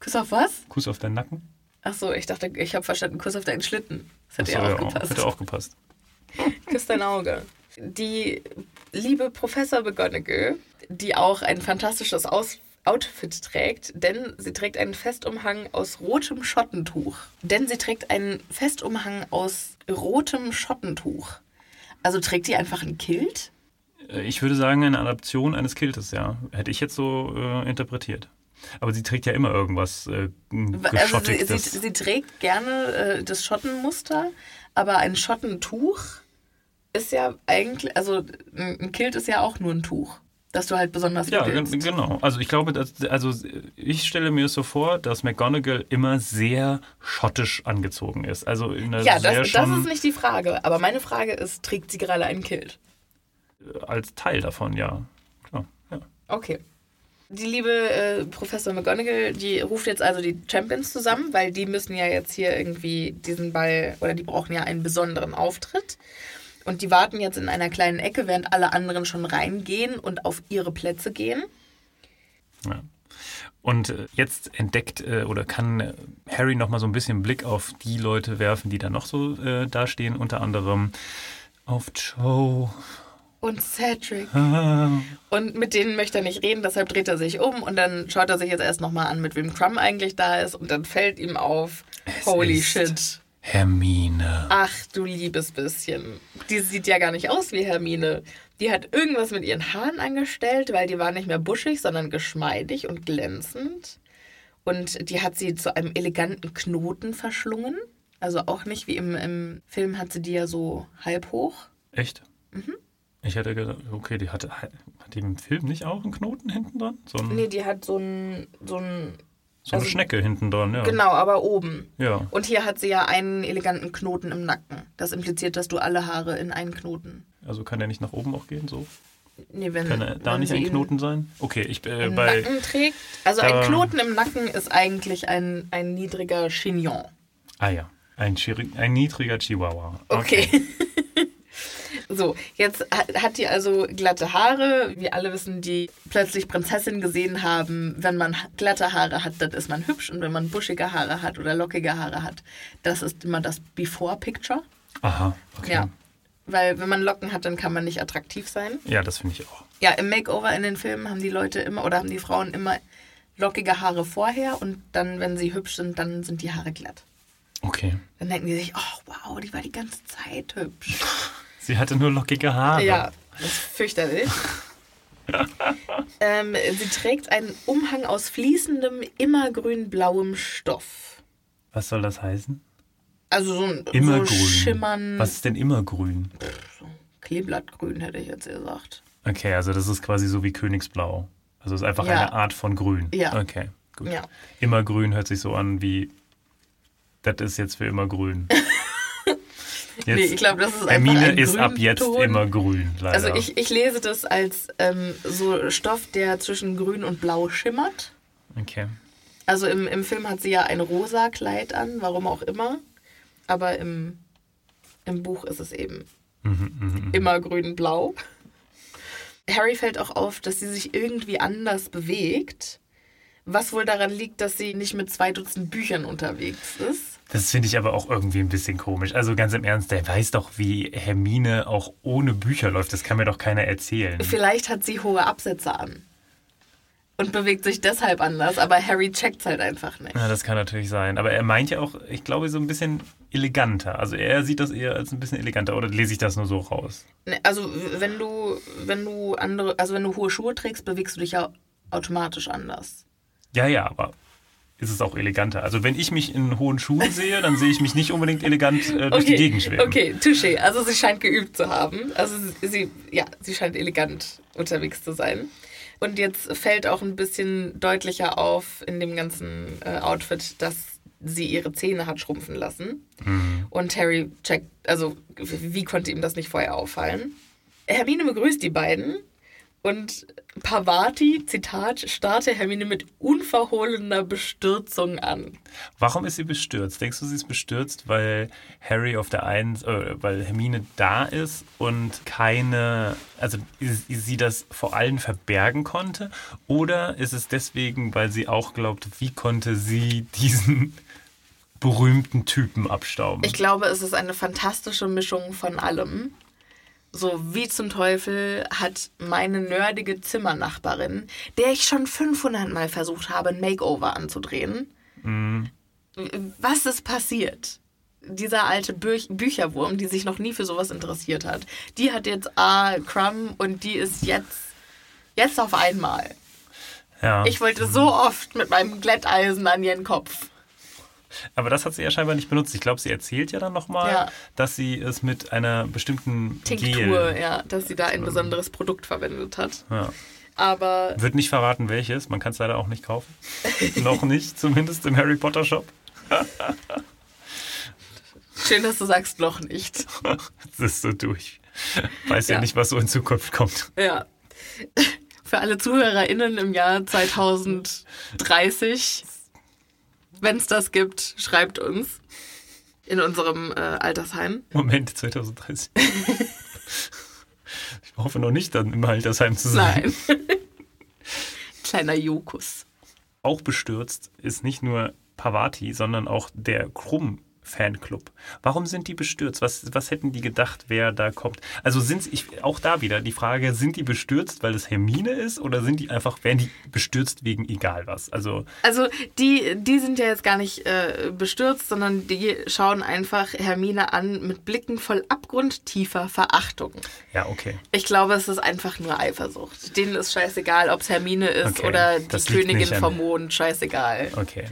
Kuss auf was? Kuss auf deinen Nacken. Ach so, ich dachte, ich habe verstanden, Kuss auf deinen Schlitten. Das hätte ja auch gepasst. Hätte auch gepasst. Küss dein Auge. Die liebe Professor McGonagall, die auch ein fantastisches Aus Outfit trägt, denn sie trägt einen Festumhang aus rotem Schottentuch. Denn sie trägt einen Festumhang aus rotem Schottentuch. Also trägt sie einfach ein Kilt? Äh, Ich würde sagen, eine Adaption eines Kiltes, ja. Hätte ich jetzt so äh, interpretiert. Aber sie trägt ja immer irgendwas äh, Also sie, sie, sie trägt gerne äh, das Schottenmuster, aber ein Schottentuch ist ja eigentlich, also ein Kilt ist ja auch nur ein Tuch, das du halt besonders ja, genau. Also ich glaube, dass, also ich stelle mir es so vor, dass McGonagall immer sehr schottisch angezogen ist. Also in einer Ja, sehr das, das schon ist nicht die Frage. Aber meine Frage ist, trägt sie gerade einen Kilt? als Teil davon, ja. Klar, ja. Okay. Die liebe äh, Professor McGonagall, die ruft jetzt also die Champions zusammen, weil die müssen ja jetzt hier irgendwie diesen Ball, oder die brauchen ja einen besonderen Auftritt. Und die warten jetzt in einer kleinen Ecke, während alle anderen schon reingehen und auf ihre Plätze gehen. Ja. Und äh, jetzt entdeckt äh, oder kann äh, Harry noch mal so ein bisschen Blick auf die Leute werfen, die da noch so äh, dastehen, unter anderem auf Joe. Und Cedric. Ah, Und mit denen möchte er nicht reden, deshalb dreht er sich um und dann schaut er sich jetzt erst nochmal an, mit wem Crumb eigentlich da ist. Und dann fällt ihm auf, Es holy shit. Hermine. Ach du liebes bisschen. Die sieht ja gar nicht aus wie Hermine. Die hat irgendwas mit ihren Haaren angestellt, weil die waren nicht mehr buschig, sondern geschmeidig und glänzend. Und die hat sie zu einem eleganten Knoten verschlungen. Also auch nicht wie im, im Film hat sie die ja so halb hoch. Echt? Ich hätte gedacht, okay, die hatte, hat die im Film nicht auch einen Knoten hinten dran? So, ein, Nee, die hat so ein, so ein so eine also- Schnecke hinten dran, ja. genau, aber oben. Ja. Und hier hat sie ja einen eleganten Knoten im Nacken. Das impliziert, dass du alle Haare in einen Knoten. Also kann der nicht nach oben auch gehen, so? Nee, wenn, Kann er da wenn nicht ein Knoten sein? Okay, ich äh, im bei. Nacken trägt. Also ein Knoten im Nacken ist eigentlich ein, ein niedriger Chignon. Ah ja, ein, Chiri- ein niedriger Chihuahua. Okay. So, jetzt hat, die also glatte Haare. Wir alle wissen, die plötzlich Prinzessin gesehen haben, wenn man glatte Haare hat, dann ist man hübsch. Und wenn man buschige Haare hat oder lockige Haare hat, das ist immer das Before-Picture. Aha, okay. Ja. Ja, Weil wenn man Locken hat, dann kann man nicht attraktiv sein. das finde ich auch. Ja, im Makeover in den Filmen haben die Leute immer oder haben die Frauen immer lockige Haare vorher und dann, wenn sie hübsch sind, dann sind die Haare glatt. Okay. Dann denken die sich, oh wow, die war die ganze Zeit hübsch. Sie hatte nur lockige Haare. Ja, das ist fürchterlich. ähm, sie trägt einen Umhang aus fließendem, immergrün-blauem Stoff. Was soll das heißen? Also so ein Immergrün. so schimmern, Was ist denn immergrün? Kleeblattgrün hätte ich jetzt gesagt. Okay, also das ist quasi so wie Königsblau. Also es ist einfach Ja. eine Art von Grün. Ja. Okay, gut. Ja. Immergrün hört sich so an wie, das ist jetzt für immer grün. Nee, ich glaube, das ist Hermine ist ab jetzt Grünton. immer grün, leider. Also ich, ich lese das als ähm, so Stoff, der zwischen grün und blau schimmert. Okay. Also im, im Film hat sie ja ein rosa Kleid an, warum auch immer. Aber im, im Buch ist es eben Mhm, immer grün-blau. Harry fällt auch auf, dass sie sich irgendwie anders bewegt. Was wohl daran liegt, dass sie nicht mit zwei Dutzend Büchern unterwegs ist. Das finde ich aber auch irgendwie ein bisschen komisch. Also ganz im Ernst, der weiß doch, wie Hermine auch ohne Bücher läuft. Das kann mir doch keiner erzählen. Vielleicht hat sie hohe Absätze an. Und bewegt sich deshalb anders, aber Harry checkt's halt einfach nicht. Ja, das kann natürlich sein. Aber er meint ja auch, ich glaube, so ein bisschen eleganter. Also er sieht das eher als ein bisschen eleganter. Oder lese ich das nur so raus? Ne, Also wenn du, wenn du andere, also wenn du hohe Schuhe trägst, bewegst du dich ja automatisch anders. Ja, ja, aber ist es auch eleganter. Also wenn ich mich in hohen Schuhen sehe, dann sehe ich mich nicht unbedingt elegant äh, durch die Gegend schweben. okay, touché. Also sie scheint geübt zu haben. Also sie, ja, sie scheint elegant unterwegs zu sein. Und jetzt fällt auch ein bisschen deutlicher auf in dem ganzen äh, Outfit, dass sie ihre Zähne hat schrumpfen lassen. Mhm. Und Harry checkt, also wie konnte ihm das nicht vorher auffallen? Hermine begrüßt die beiden und Pavati, Zitat, starrte Hermine mit unverhohlener Bestürzung an. Warum ist sie bestürzt? Denkst du, sie ist bestürzt, weil Harry auf der einen, äh, weil Hermine da ist und keine, also sie sie das vor allen verbergen konnte? Oder ist es deswegen, weil sie auch glaubt, wie konnte sie diesen berühmten Typen abstauben? Ich glaube, es ist eine fantastische Mischung von allem. So, wie zum Teufel hat meine nerdige Zimmernachbarin, der ich schon 500 Mal versucht habe, ein Makeover anzudrehen, was ist passiert? Dieser alte Bü Bücherwurm, die sich noch nie für sowas interessiert hat, die hat jetzt A. Crumb und die ist jetzt, jetzt auf einmal. ja. Ich wollte so oft mit meinem Glätteisen an ihren Kopf. Aber das hat sie ja scheinbar nicht benutzt. Ich glaube, sie erzählt ja dann nochmal, Ja. dass sie es mit einer bestimmten Tinktur, Gel. ja, dass sie da ein besonderes Produkt verwendet hat. Ja. Aber Wird nicht verraten, welches. Man kann es leider auch nicht kaufen. Noch nicht, zumindest im Harry Potter Shop. schön, dass du sagst, noch nicht. Das ist so durch. Weiß ja. Ja. nicht, was so in Zukunft kommt. Ja. Für alle ZuhörerInnen im Jahr 2030, wenn es das gibt, schreibt uns in unserem äh, Altersheim. Moment, 2030. ich hoffe noch nicht, dann im Altersheim zu sein. Nein. Kleiner Jokus. Auch bestürzt ist nicht nur Pavati, sondern auch der Krumm. Fanclub. Warum sind die bestürzt? Was, was hätten die gedacht, wer da kommt? Also sind sie, ich, auch da wieder die Frage, sind die bestürzt, weil es Hermine ist oder sind die einfach, werden die bestürzt wegen egal was? Also Also die, die sind ja jetzt gar nicht äh, bestürzt, sondern die schauen einfach Hermine an mit Blicken voll abgrundtiefer Verachtung. ja, okay. Ich glaube, es ist einfach nur Eifersucht. Denen ist scheißegal, ob es Hermine ist Okay, oder die das Königin vom Mond, scheißegal. Okay.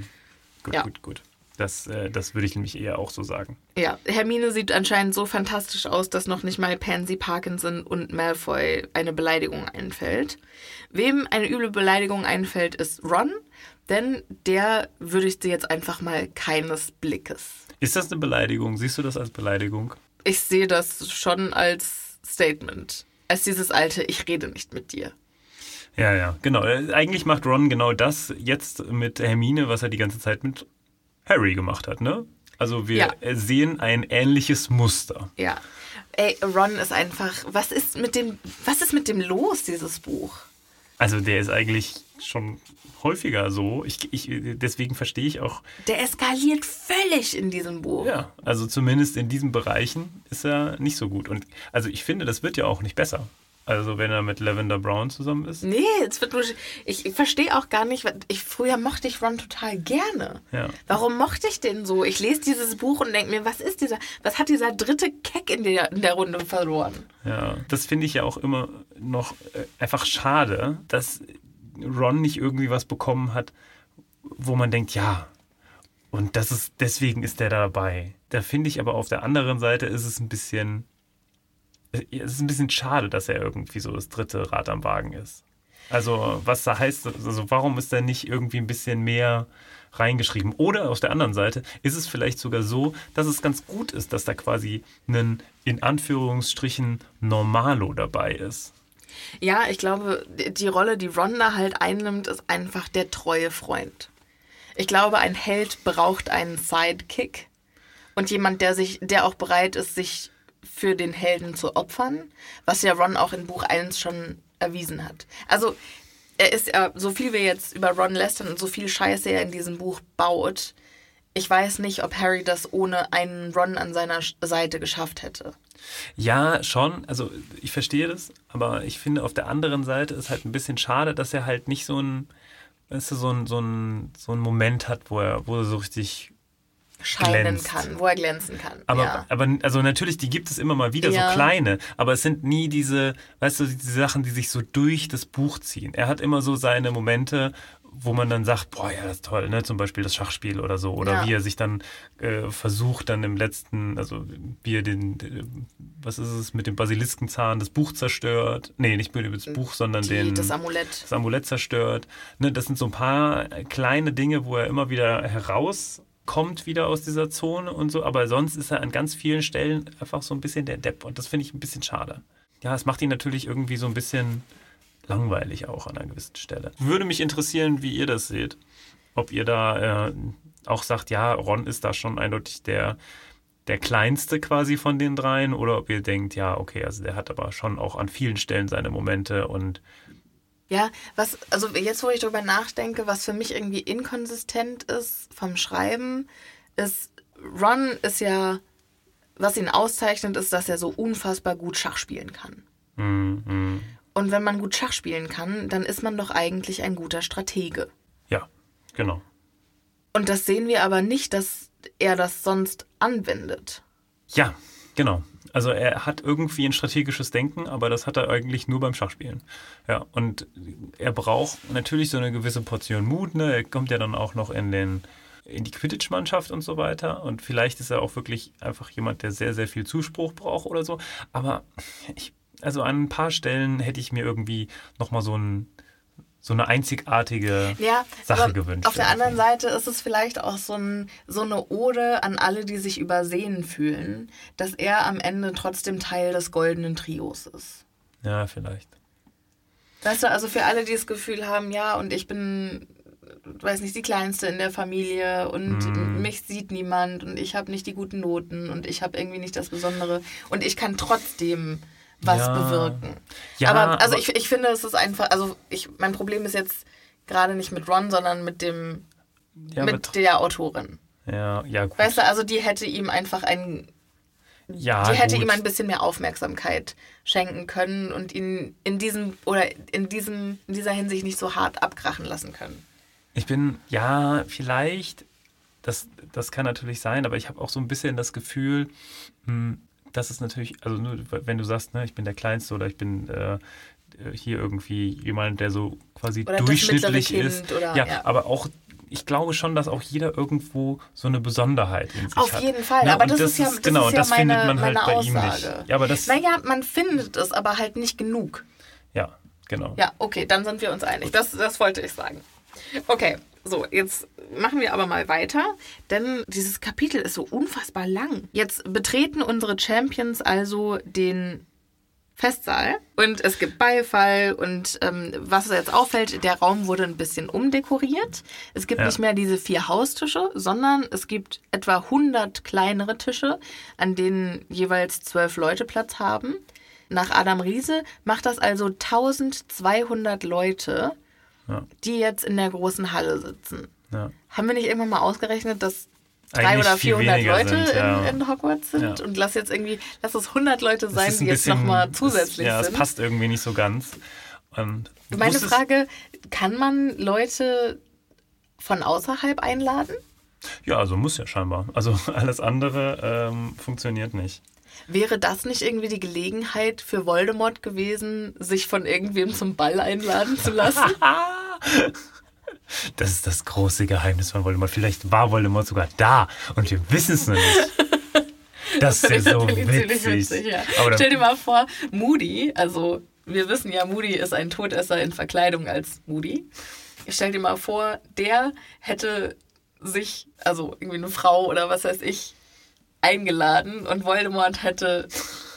Gut, Ja. gut, gut. Das, äh, das würde ich nämlich eher auch so sagen. Ja, Hermine sieht anscheinend so fantastisch aus, dass noch nicht mal Pansy, Parkinson und Malfoy eine Beleidigung einfällt. Wem eine üble Beleidigung einfällt, ist Ron, denn der würdigt sie jetzt einfach mal keines Blickes. Ist das eine Beleidigung? Siehst du das als Beleidigung? Ich sehe das schon als Statement. Als dieses alte, ich rede nicht mit dir. Ja, ja, genau. Äh, Eigentlich macht Ron genau das jetzt mit Hermine, was er die ganze Zeit mit Harry gemacht hat, ne? Also wir Ja. sehen ein ähnliches Muster. Ja. Ey, Ron ist einfach. Was ist mit dem. Was ist mit dem los, dieses Buch? Also der ist eigentlich schon häufiger so. Ich, ich, deswegen verstehe ich auch, Der eskaliert völlig in diesem Buch. ja, also zumindest in diesen Bereichen ist er nicht so gut. Und also ich finde, das wird ja auch nicht besser. Also wenn er mit Lavender Brown zusammen ist. Nee, es wird nur. Ich, ich verstehe auch gar nicht. Ich, früher mochte ich Ron total gerne. Ja. Warum mochte ich den so? Ich lese dieses Buch und denke mir, was ist dieser. Was hat dieser dritte Keck in der, in der Runde verloren? Ja, das finde ich ja auch immer noch äh, einfach schade, dass Ron nicht irgendwie was bekommen hat, wo man denkt, ja, und das ist, deswegen ist der dabei. Da finde ich aber auf der anderen Seite ist es ein bisschen, es ist ein bisschen schade, dass er irgendwie so das dritte Rad am Wagen ist. Also, was da heißt, also warum ist da nicht irgendwie ein bisschen mehr reingeschrieben? Oder auf der anderen Seite ist es vielleicht sogar so, dass es ganz gut ist, dass da quasi ein in Anführungsstrichen Normalo dabei ist. Ja, ich glaube, die Rolle, die Ron da halt einnimmt, ist einfach der treue Freund. Ich glaube, ein Held braucht einen Sidekick und jemand, der sich, der auch bereit ist, sich für den Helden zu opfern, was ja Ron auch in Buch 1 schon erwiesen hat. Also, er ist ja, so viel wir jetzt über Ron lästern und so viel Scheiße er in diesem Buch baut, ich weiß nicht, ob Harry das ohne einen Ron an seiner Seite geschafft hätte. Ja, schon. Also ich verstehe das, aber ich finde auf der anderen Seite ist halt ein bisschen schade, dass er halt nicht so ein, weißt du, so ein, so ein, so ein Moment hat, wo er, wo er so richtig Scheinen Glänzt. kann, wo er glänzen kann. Aber, ja. aber also natürlich, die gibt es immer mal wieder, Ja. so kleine, aber es sind nie diese, weißt du, diese Sachen, die sich so durch das Buch ziehen. Er hat immer so seine Momente, wo man dann sagt, boah, ja, das ist toll, ne? Zum Beispiel das Schachspiel oder so. Oder Ja. wie er sich dann äh, versucht, dann im letzten, also wie er den, äh, was ist es, mit dem Basiliskenzahn das Buch zerstört. Nee, nicht mit das Buch, sondern Die, den das Amulett. das Amulett zerstört. Ne, das sind so ein paar kleine Dinge, wo er immer wieder herauskommt, wieder aus dieser Zone und so. Aber sonst ist er an ganz vielen Stellen einfach so ein bisschen der Depp. Und das finde ich ein bisschen schade. Ja, es macht ihn natürlich irgendwie so ein bisschen langweilig auch an einer gewissen Stelle. Würde mich interessieren, wie ihr das seht. Ob ihr da äh, auch sagt, ja, Ron ist da schon eindeutig der, der kleinste quasi von den dreien oder ob ihr denkt, ja, okay, also der hat aber schon auch an vielen Stellen seine Momente und Ja, was, also jetzt, wo ich drüber nachdenke, was für mich irgendwie inkonsistent ist vom Schreiben, ist, Ron ist ja, was ihn auszeichnet, ist, dass er so unfassbar gut Schach spielen kann. mm, mm, Und wenn man gut Schach spielen kann, dann ist man doch eigentlich ein guter Stratege. ja, genau. Und das sehen wir aber nicht, dass er das sonst anwendet. Ja, genau. Also er hat irgendwie ein strategisches Denken, aber das hat er eigentlich nur beim Schachspielen. Ja, und er braucht natürlich so eine gewisse Portion Mut. Ne? Er kommt ja dann auch noch in den in die Quidditch-Mannschaft und so weiter. Und vielleicht ist er auch wirklich einfach jemand, der sehr, sehr viel Zuspruch braucht oder so. Aber ich, also an ein paar Stellen hätte ich mir irgendwie nochmal so ein so eine einzigartige Ja, Sache gewünscht. auf der irgendwie. anderen Seite ist es vielleicht auch so, ein, so eine Ode an alle, die sich übersehen fühlen, dass er am Ende trotzdem Teil des goldenen Trios ist. Ja, vielleicht. Weißt du, also für alle, die das Gefühl haben, ja, und ich bin, weiß nicht, die Kleinste in der Familie und Mhm. mich sieht niemand und ich habe nicht die guten Noten und ich habe irgendwie nicht das Besondere und ich kann trotzdem was Ja. bewirken. Ja, aber also aber- ich, ich finde, es ist einfach, also ich, mein Problem ist jetzt gerade nicht mit Ron, sondern mit dem, Ja, mit der Autorin. ja, ja, gut. Weißt du, also die hätte ihm einfach ein, ja, die hätte gut. ihm ein bisschen mehr Aufmerksamkeit schenken können und ihn in diesem oder in diesem in dieser Hinsicht nicht so hart abkrachen lassen können. Ich bin, ja, vielleicht, das, das kann natürlich sein, aber ich habe auch so ein bisschen das Gefühl, hm, dass es natürlich, also nur, wenn du sagst, ne, ich bin der Kleinste oder ich bin äh, hier irgendwie jemand, der so quasi Oder das durchschnittlich ist. Oder- ja, ja. aber auch ich glaube schon, dass auch jeder irgendwo so eine Besonderheit in sich Auf hat. jeden Fall, Ne, aber und das, ist ja, das genau, ist ja das meine, findet man halt bei Aussage. ihm nicht. Ja, aber das, naja, man findet es, aber halt nicht genug. ja, genau. Ja, okay, dann sind wir uns einig. Das, das wollte ich sagen. Okay, so, jetzt machen wir aber mal weiter, denn dieses Kapitel ist so unfassbar lang. Jetzt betreten unsere Champions also den Festsaal und es gibt Beifall und ähm, was jetzt auffällt, der Raum wurde ein bisschen umdekoriert. Es gibt Ja. nicht mehr diese vier Haustische, sondern es gibt etwa 100 kleinere Tische, an denen jeweils zwölf Leute Platz haben. Nach Adam Riese macht das also 1200 Leute, Ja. die jetzt in der großen Halle sitzen. Ja. Haben wir nicht irgendwann mal ausgerechnet, dass drei Eigentlich oder viel 400 weniger Leute sind, ja. in, in Hogwarts sind? Ja. Und lass jetzt irgendwie, lass es 100 Leute sein, ist die ein jetzt bisschen- nochmal es- zusätzlich Ja, es sind. passt irgendwie nicht so ganz. Und du Meine Frage, kann man Leute von außerhalb einladen? Ja, also muss ja scheinbar. Also alles andere ähm, funktioniert nicht. Wäre das nicht irgendwie die Gelegenheit für Voldemort gewesen, sich von irgendwem zum Ball einladen zu lassen? Das ist das große Geheimnis von Voldemort. Vielleicht war Voldemort sogar da und wir wissen es noch nicht. Das ist ja so ziemlich witzig. ja. Stell dir mal vor, Moody, also wir wissen ja, Moody ist ein Todesser in Verkleidung als Moody. Stell dir mal vor, der hätte sich, also irgendwie eine Frau oder was weiß ich, eingeladen und Voldemort hätte,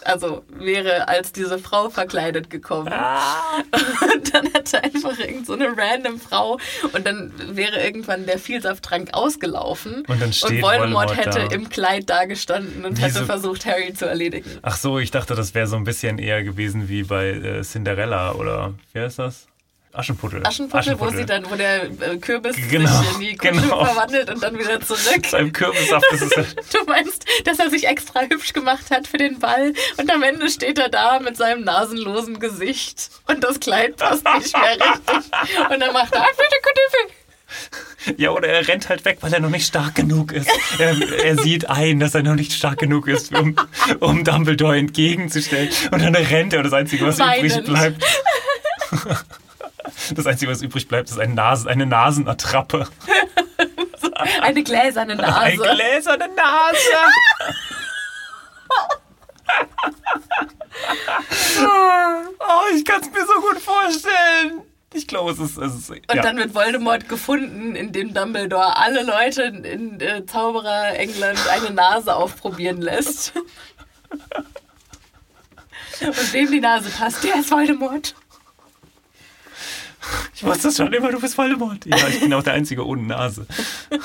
also wäre als diese Frau verkleidet gekommen. Und dann hätte einfach irgend so eine random Frau und dann wäre irgendwann der Vielsafttrank ausgelaufen Und dann steht Voldemort, Voldemort hätte da. im Kleid dagestanden und Wie hätte versucht, Harry zu erledigen. ach so, ich dachte, das wäre so ein bisschen eher gewesen wie bei äh, Cinderella oder wie heißt das? Aschenputtel. Aschenputtel, wo sie dann, wo der äh, Kürbis Genau, sich in die Kugeln genau. verwandelt und dann wieder zurück. Beim Kürbissaft ist es halt Du meinst, dass er sich extra hübsch gemacht hat für den Ball und am Ende steht er da mit seinem nasenlosen Gesicht und das Kleid passt nicht mehr richtig. Und dann macht er, ah, bitte, bitte, Ja, oder er rennt halt weg, weil er noch nicht stark genug ist. Er, er sieht ein, dass er noch nicht stark genug ist, um, um Dumbledore entgegengestellen. Und dann rennt er und das Einzige, was übrig Weinend. bleibt. Das Einzige, was übrig bleibt, ist eine, Nase, eine Nasenattrappe. eine gläserne Eine Nase. gläserne Nase. oh, ich kann es mir so gut vorstellen. Ich glaube, es ist. Es ist Und ja. dann wird Voldemort gefunden, indem Dumbledore alle Leute in, in äh, Zauberer England eine Nase aufprobieren lässt. Und wem die Nase passt, der ist Voldemort. ich wusste das schon immer, du bist Voldemort. Ja, ich bin auch der Einzige ohne Nase.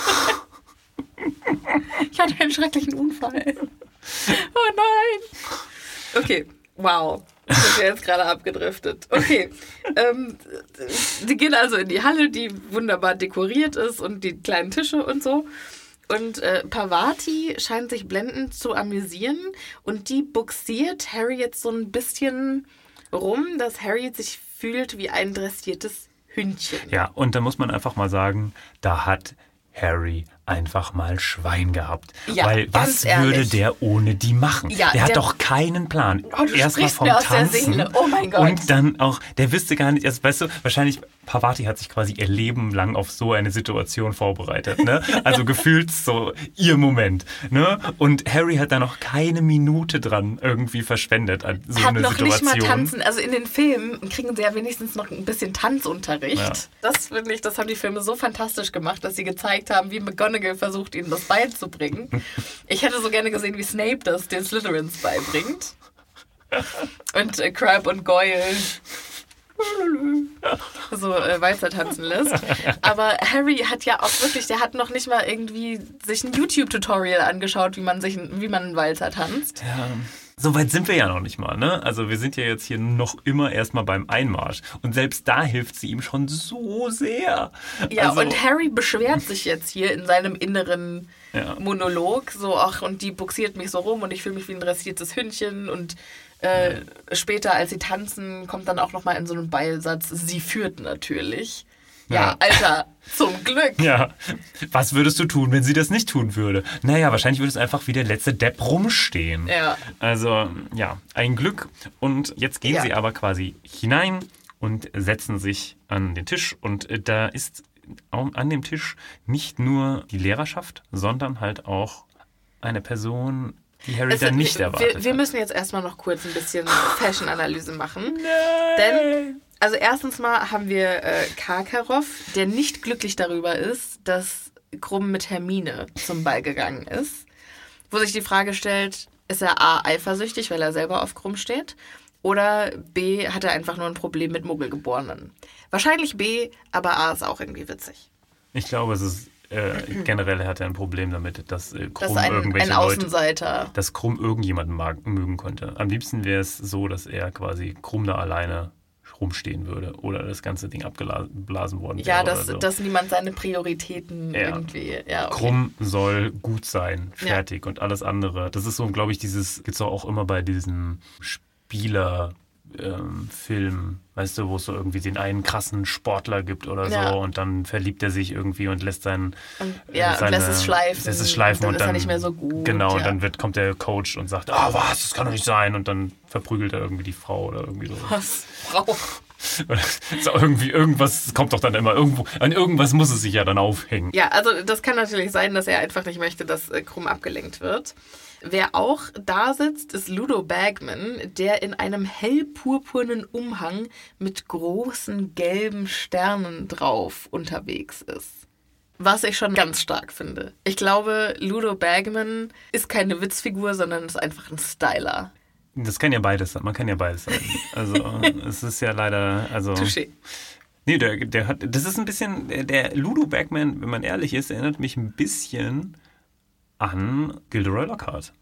Ich hatte einen schrecklichen Unfall. Oh nein. Okay, wow. Sind wir jetzt gerade abgedriftet. Okay. Ähm, die gehen also in die Halle, die wunderbar dekoriert ist und die kleinen Tische und so. Und äh, Pavati scheint sich blendend zu amüsieren und die buxiert Harry jetzt so ein bisschen rum, dass Harry sich fühlt wie ein dressiertes Hündchen. Ja, und da muss man einfach mal sagen, da hat Harry einfach mal Schwein gehabt. Ja, Weil was ehrlich. würde der ohne die machen? Ja, der hat der- doch keinen Plan. Oh, Erstmal vom mir aus der Tanzen. Oh mein Gott. Und dann auch, der wüsste gar nicht, also weißt du, wahrscheinlich, Pavati hat sich quasi ihr Leben lang auf so eine Situation vorbereitet. Ne? Also gefühlt so ihr Moment. Ne? Und Harry hat da noch keine Minute dran irgendwie verschwendet an so hat eine noch Situation. nicht mal tanzen. Also in den Filmen kriegen sie ja wenigstens noch ein bisschen Tanzunterricht. Ja. Das finde ich, das haben die Filme so fantastisch gemacht, dass sie gezeigt haben, wie McGonagall versucht, ihnen das beizubringen. Ich hätte so gerne gesehen, wie Snape das den Slytherins beibringt. Und äh, Crab und Goyle so äh, Walzer tanzen lässt. Aber Harry hat ja auch wirklich, der hat noch nicht mal irgendwie sich ein YouTube-Tutorial angeschaut, wie man sich, wie man einen Walzer tanzt. Ja. So weit sind wir ja noch nicht mal, ne? Also wir sind ja jetzt hier noch immer erstmal beim Einmarsch. Und selbst da hilft sie ihm schon so sehr. Ja, also, und Harry beschwert sich jetzt hier in seinem inneren Ja. Monolog, so, ach, und die buxiert mich so rum und ich fühle mich wie ein dressiertes Hündchen und äh, später, als sie tanzen, kommt dann auch nochmal in so einen Beilsatz, sie führt natürlich. Ja, Ja. Alter, zum Glück. Ja, was würdest du tun, wenn sie das nicht tun würde? Naja, wahrscheinlich würde es einfach wie der letzte Depp rumstehen. Ja. Also, ja, ein Glück. Und jetzt gehen Ja. sie aber quasi hinein und setzen sich an den Tisch. Und äh, da ist an dem Tisch nicht nur die Lehrerschaft, sondern halt auch eine Person, die Harry Also, dann nicht wir, erwartet wir, wir müssen jetzt erstmal noch kurz ein bisschen Fashion-Analyse machen. Denn, also erstens mal haben wir äh, Karkaroff, der nicht glücklich darüber ist, dass Krumm mit Hermine zum Ball gegangen ist. Wo sich die Frage stellt, ist er A, eifersüchtig, weil er selber auf Krumm steht? Oder B, hat er einfach nur ein Problem mit Muggelgeborenen? Wahrscheinlich B, aber A ist auch irgendwie witzig. Ich glaube, es ist äh, generell hat er ein Problem damit, dass äh, Dass Krumm ein, irgendwelche ein Leute, Außenseiter. dass Krumm irgendjemanden mag, mögen könnte. Am liebsten wäre es so, dass er quasi Krumm da alleine rumstehen würde oder das ganze Ding abgeblasen worden wäre. Ja, dass, so. dass niemand seine Prioritäten Ja. irgendwie. Ja, okay. Krumm soll gut sein, Ja. fertig und alles andere. Das ist so, glaube ich, dieses, gibt's doch auch immer bei diesen Spieler. Ähm, Film, weißt du, wo es so irgendwie den einen krassen Sportler gibt oder Ja. so und dann verliebt er sich irgendwie und lässt seinen Und, ja, und seine- lässt es schleifen. lässt es schleifen und und dann dann, ist er nicht mehr so gut. Genau, ja. und dann wird, kommt der Coach und sagt, ah was, das kann doch nicht sein und dann verprügelt er irgendwie die Frau oder irgendwie so. Was? Frau. So irgendwie irgendwas kommt doch dann immer irgendwo, an irgendwas muss es sich ja dann aufhängen. Ja, also das kann natürlich sein, dass er einfach nicht möchte, dass äh, Krumm abgelenkt wird. Wer auch da sitzt, ist Ludo Bagman, der in einem hellpurpurnen Umhang mit großen gelben Sternen drauf unterwegs ist. Was ich schon ganz stark finde. Ich glaube, Ludo Bagman ist keine Witzfigur, sondern ist einfach ein Styler. Das kann ja beides sein, man kann ja beides sein. Also es ist ja leider, also Touché. nee, der, der hat, das ist ein bisschen, der, der Ludo Bagman, wenn man ehrlich ist, erinnert mich ein bisschen an Gilderoy Lockhart.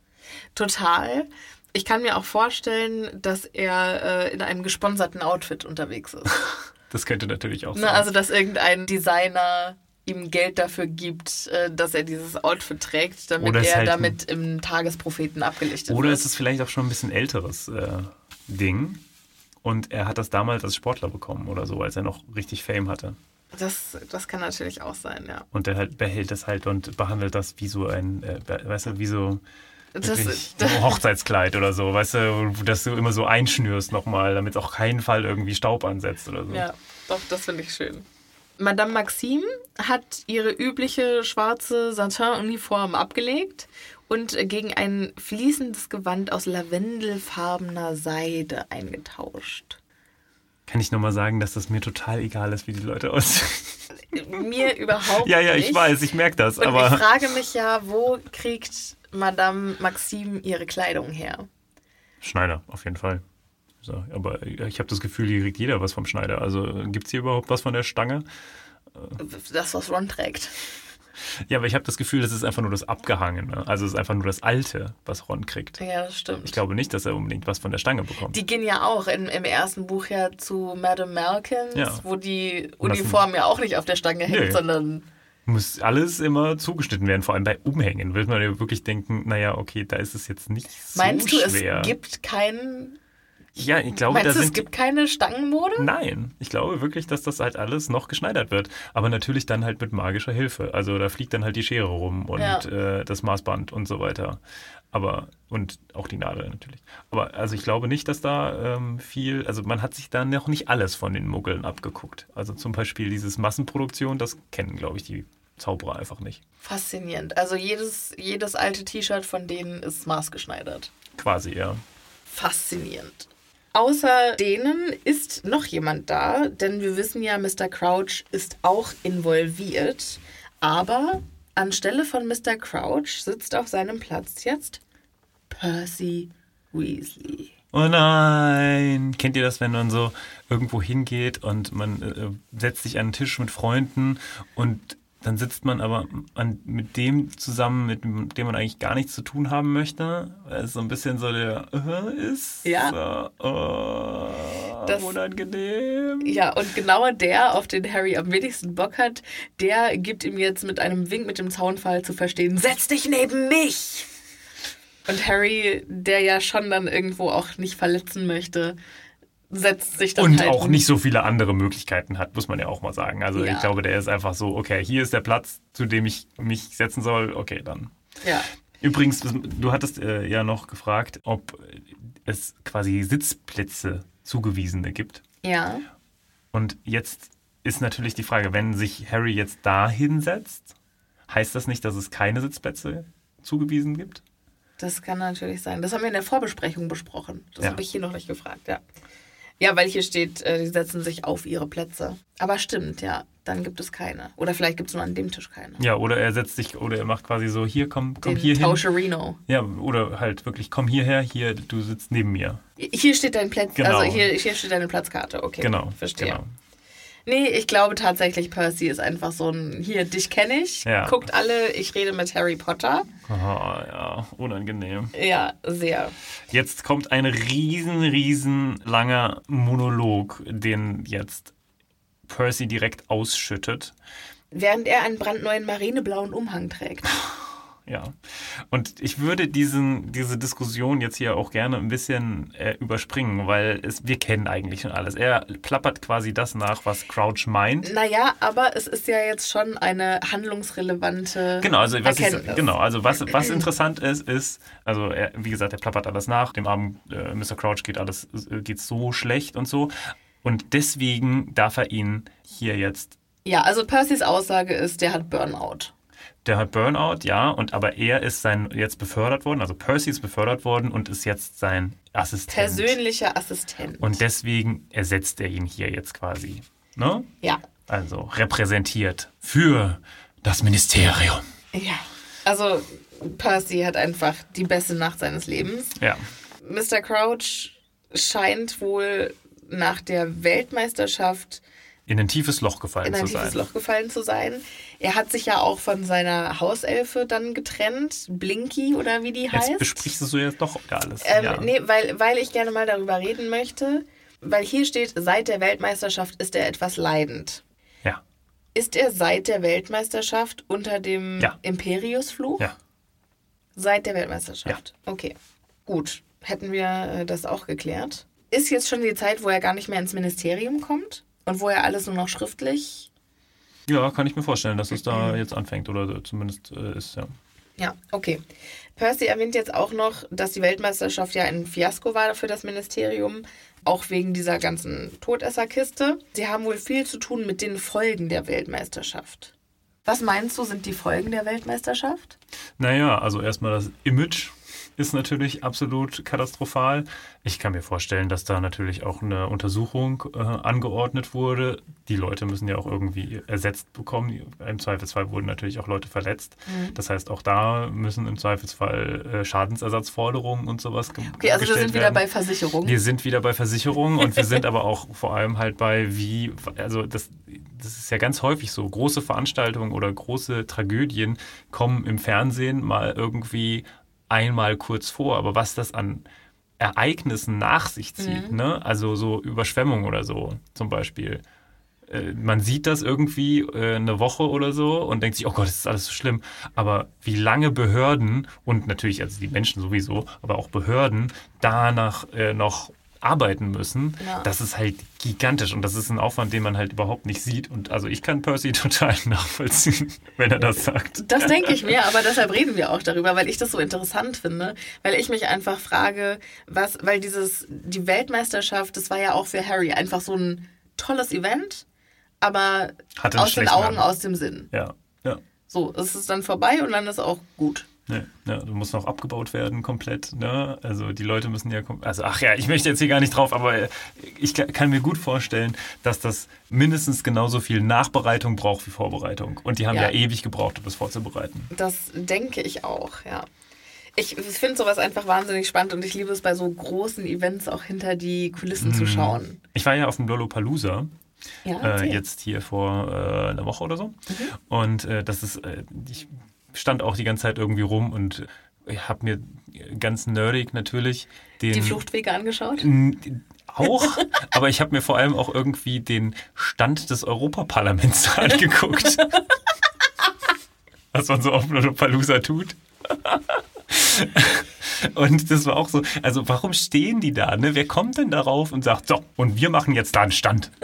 Total. Ich kann mir auch vorstellen, dass er äh, in einem gesponserten Outfit unterwegs ist. Das könnte natürlich auch sein. Ne, also, dass irgendein Designer ihm Geld dafür gibt, äh, dass er dieses Outfit trägt, damit Oder er halt damit im Tagespropheten abgelichtet Oder wird. ist es vielleicht auch schon ein bisschen älteres äh, Ding und er hat das damals als Sportler bekommen oder so, als er noch richtig Fame hatte. Das, das kann natürlich auch sein, ja. Und er halt behält das halt und behandelt das wie so ein, äh, weißt du, wie so Das, Hochzeitskleid oder so, weißt du, dass du immer so einschnürst nochmal, damit auch keinen Fall irgendwie Staub ansetzt oder so. ja, doch, das finde ich schön. Madame Maxime hat ihre übliche schwarze Satin-Uniform abgelegt und gegen ein fließendes Gewand aus lavendelfarbener Seide eingetauscht. Kann ich nochmal sagen, dass das mir total egal ist, wie die Leute aussehen? Mir überhaupt ja, ja, nicht. ich weiß, ich merke das, Und ich aber frage mich ja, wo kriegt Madame Maxime ihre Kleidung her? Schneider, auf jeden Fall. So, aber ich habe das Gefühl, hier kriegt jeder was vom Schneider. Also gibt es hier überhaupt was von der Stange? Das, was Ron trägt. Ja, aber ich habe das Gefühl, das ist einfach nur das Abgehangene. Also es ist einfach nur das Alte, was Ron kriegt. Ja, das stimmt. Ich glaube nicht, dass er unbedingt was von der Stange bekommt. Die gehen ja auch in, im ersten Buch ja zu Madame Malkins, Ja. wo die Uniform ja auch nicht auf der Stange hängt, Nee. sondern Muss alles immer zugeschnitten werden, vor allem bei Umhängen. Will man ja wirklich denken, naja, okay, da ist es jetzt nicht so meinst du, schwer. es gibt keinen. Ja, ich glaube, Meinst da du, es gibt keine Stangenmode? Nein, ich glaube wirklich, dass das halt alles noch geschneidert wird. Aber natürlich dann halt mit magischer Hilfe. Also da fliegt dann halt die Schere rum und Ja. äh, das Maßband und so weiter. Aber, und auch die Nadel natürlich. Aber also ich glaube nicht, dass da ähm, viel, also man hat sich da noch nicht alles von den Muggeln abgeguckt. Also zum Beispiel dieses Massenproduktion, das kennen, glaube ich, die Zauberer einfach nicht. Faszinierend. Also jedes, jedes alte T-Shirt von denen ist maßgeschneidert. Quasi, ja. Faszinierend. Außer denen ist noch jemand da, denn wir wissen ja, Mr. Crouch ist auch involviert. Aber anstelle von Mr. Crouch sitzt auf seinem Platz jetzt Percy Weasley. Oh nein! Kennt ihr das, wenn man so irgendwo hingeht und man äh, setzt sich an einen Tisch mit Freunden und dann sitzt man aber an, mit dem zusammen, mit dem man eigentlich gar nichts zu tun haben möchte, weil es so ein bisschen so der äh, ist. Ja. So, oh, Das- unangenehm. Ja, und genau der, auf den Harry am wenigsten Bock hat, der gibt ihm jetzt mit einem Wink mit dem Zaunfall zu verstehen, setz dich neben mich! Und Harry, der ja schon dann irgendwo auch nicht verletzen möchte, setzt sich dann Und halt auch nicht so viele andere Möglichkeiten hat, muss man ja auch mal sagen. Also Ja. ich glaube, der ist einfach so, okay, hier ist der Platz, zu dem ich mich setzen soll, okay, dann. Ja, Übrigens, du hattest äh, ja noch gefragt, ob es quasi Sitzplätze zugewiesene gibt. ja. Und jetzt ist natürlich die Frage, wenn sich Harry jetzt da hinsetzt, heißt das nicht, dass es keine Sitzplätze zugewiesen gibt? Das kann natürlich sein. Das haben wir in der Vorbesprechung besprochen. Das Ja. habe ich hier noch nicht gefragt, ja. Ja, weil hier steht, äh, die setzen sich auf ihre Plätze. Aber stimmt, ja. Dann gibt es keine. Oder vielleicht gibt es nur an dem Tisch keine. Ja, oder er setzt sich, oder er macht quasi so, hier, komm, komm Den hier hin. Tauscherino. Ja, oder halt wirklich, komm hierher, hier, du sitzt neben mir. Hier steht dein Platz, Genau. also hier, hier steht deine Platzkarte. Okay, Genau, verstehe. genau. Nee, ich glaube tatsächlich, Percy ist einfach so ein, hier, dich kenne ich, Ja. guckt alle, ich rede mit Harry Potter. Ah, ja, unangenehm. Ja, sehr. Jetzt kommt ein riesen, riesen langer Monolog, den jetzt Percy direkt ausschüttet. Während er einen brandneuen marineblauen Umhang trägt. Ja. Und ich würde diesen, diese Diskussion jetzt hier auch gerne ein bisschen äh, überspringen, weil es, wir kennen eigentlich schon alles. Er plappert quasi das nach, was Crouch meint. Naja, aber es ist ja jetzt schon eine handlungsrelevante Genau, also was, ich, Erkenntnis. genau, also was, was interessant ist, ist, also er, wie gesagt, er plappert alles nach, dem armen äh, Mr. Crouch geht alles äh, geht so schlecht und so. Und deswegen darf er ihn hier jetzt, Ja, also Percys Aussage ist, der hat Burnout. Der hat Burnout, ja, und aber er ist sein jetzt befördert worden, also Percy ist befördert worden und ist jetzt sein Assistent. Persönlicher Assistent. Und deswegen ersetzt er ihn hier jetzt quasi. Ne? ja, Also repräsentiert für das Ministerium. ja. Also Percy hat einfach die beste Nacht seines Lebens. Ja. Mr. Crouch scheint wohl nach der Weltmeisterschaft In ein tiefes Loch gefallen in ein zu tiefes sein. Loch gefallen zu sein. Er hat sich ja auch von seiner Hauselfe dann getrennt, Blinky oder wie die Jetzt heißt. besprichst du jetzt doch alles. Ähm, ja. Nee, weil, weil ich gerne mal darüber reden möchte. Weil hier steht, seit der Weltmeisterschaft ist er etwas leidend. ja. Ist er seit der Weltmeisterschaft unter dem Ja. Imperiusfluch? Ja. Seit der Weltmeisterschaft. Okay. Gut. Hätten wir äh, das auch geklärt. Ist jetzt schon die Zeit, wo er gar nicht mehr ins Ministerium kommt? Und wo er alles nur noch schriftlich Ja, kann ich mir vorstellen, dass es da jetzt anfängt oder zumindest äh, ist, ja. Ja, okay. Percy erwähnt jetzt auch noch, dass die Weltmeisterschaft ja ein Fiasko war für das Ministerium, auch wegen dieser ganzen Todesserkiste. Sie haben wohl viel zu tun mit den Folgen der Weltmeisterschaft. Was meinst du, sind die Folgen der Weltmeisterschaft? Naja, also erstmal das Image ist natürlich absolut katastrophal. Ich kann mir vorstellen, dass da natürlich auch eine Untersuchung äh, angeordnet wurde. Die Leute müssen ja auch irgendwie ersetzt bekommen. Im Zweifelsfall wurden natürlich auch Leute verletzt. Mhm. Das heißt, auch da müssen im Zweifelsfall äh, Schadensersatzforderungen und sowas ge Okay, also wir sind wieder werden. bei Versicherung. Wir sind wieder bei Versicherungen und wir sind aber auch vor allem halt bei wie, also das, das ist ja ganz häufig so, große Veranstaltungen oder große Tragödien kommen im Fernsehen mal irgendwie einmal kurz vor, aber was das an Ereignissen nach sich zieht, ne? Also so Überschwemmung oder so zum Beispiel. Äh, Man sieht das irgendwie äh, eine Woche oder so und denkt sich, oh Gott, das ist alles so schlimm. Aber wie lange Behörden und natürlich, also die Menschen sowieso, aber auch Behörden danach äh, noch arbeiten müssen, Ja. das ist halt gigantisch und das ist ein Aufwand, den man halt überhaupt nicht sieht. Und also ich kann Percy total nachvollziehen, wenn er das sagt. Das denke ich mir, aber deshalb reden wir auch darüber, weil ich das so interessant finde, weil ich mich einfach frage, was, weil dieses, die Weltmeisterschaft, das war ja auch für Harry einfach so ein tolles Event, aber aus den Augen, Rand. aus dem Sinn. Ja, ja. So, es ist dann vorbei und dann ist auch gut. Ne, ja, du musst noch abgebaut werden komplett. Ne? Also die Leute müssen ja, also ach ja, ich möchte jetzt hier gar nicht drauf, aber äh, ich ka- kann mir gut vorstellen, dass das mindestens genauso viel Nachbereitung braucht wie Vorbereitung. Und die haben ja, Ja. ewig gebraucht, um das vorzubereiten. Das denke ich auch, ja. Ich finde sowas einfach wahnsinnig spannend und ich liebe es bei so großen Events auch hinter die Kulissen Mhm. zu schauen. Ich war ja auf dem Lollapalooza Ja, äh, jetzt hier vor äh, einer Woche oder so. Und äh, das ist, äh, ich stand auch die ganze Zeit irgendwie rum und habe mir ganz nerdig natürlich den die Fluchtwege angeschaut? Auch, aber ich habe mir vor allem auch irgendwie den Stand des Europaparlaments angeguckt. Was man so auf Lollapalooza tut. Und das war auch so, also warum stehen die da? Ne? Wer kommt denn darauf und sagt, so, und wir machen jetzt da einen Stand?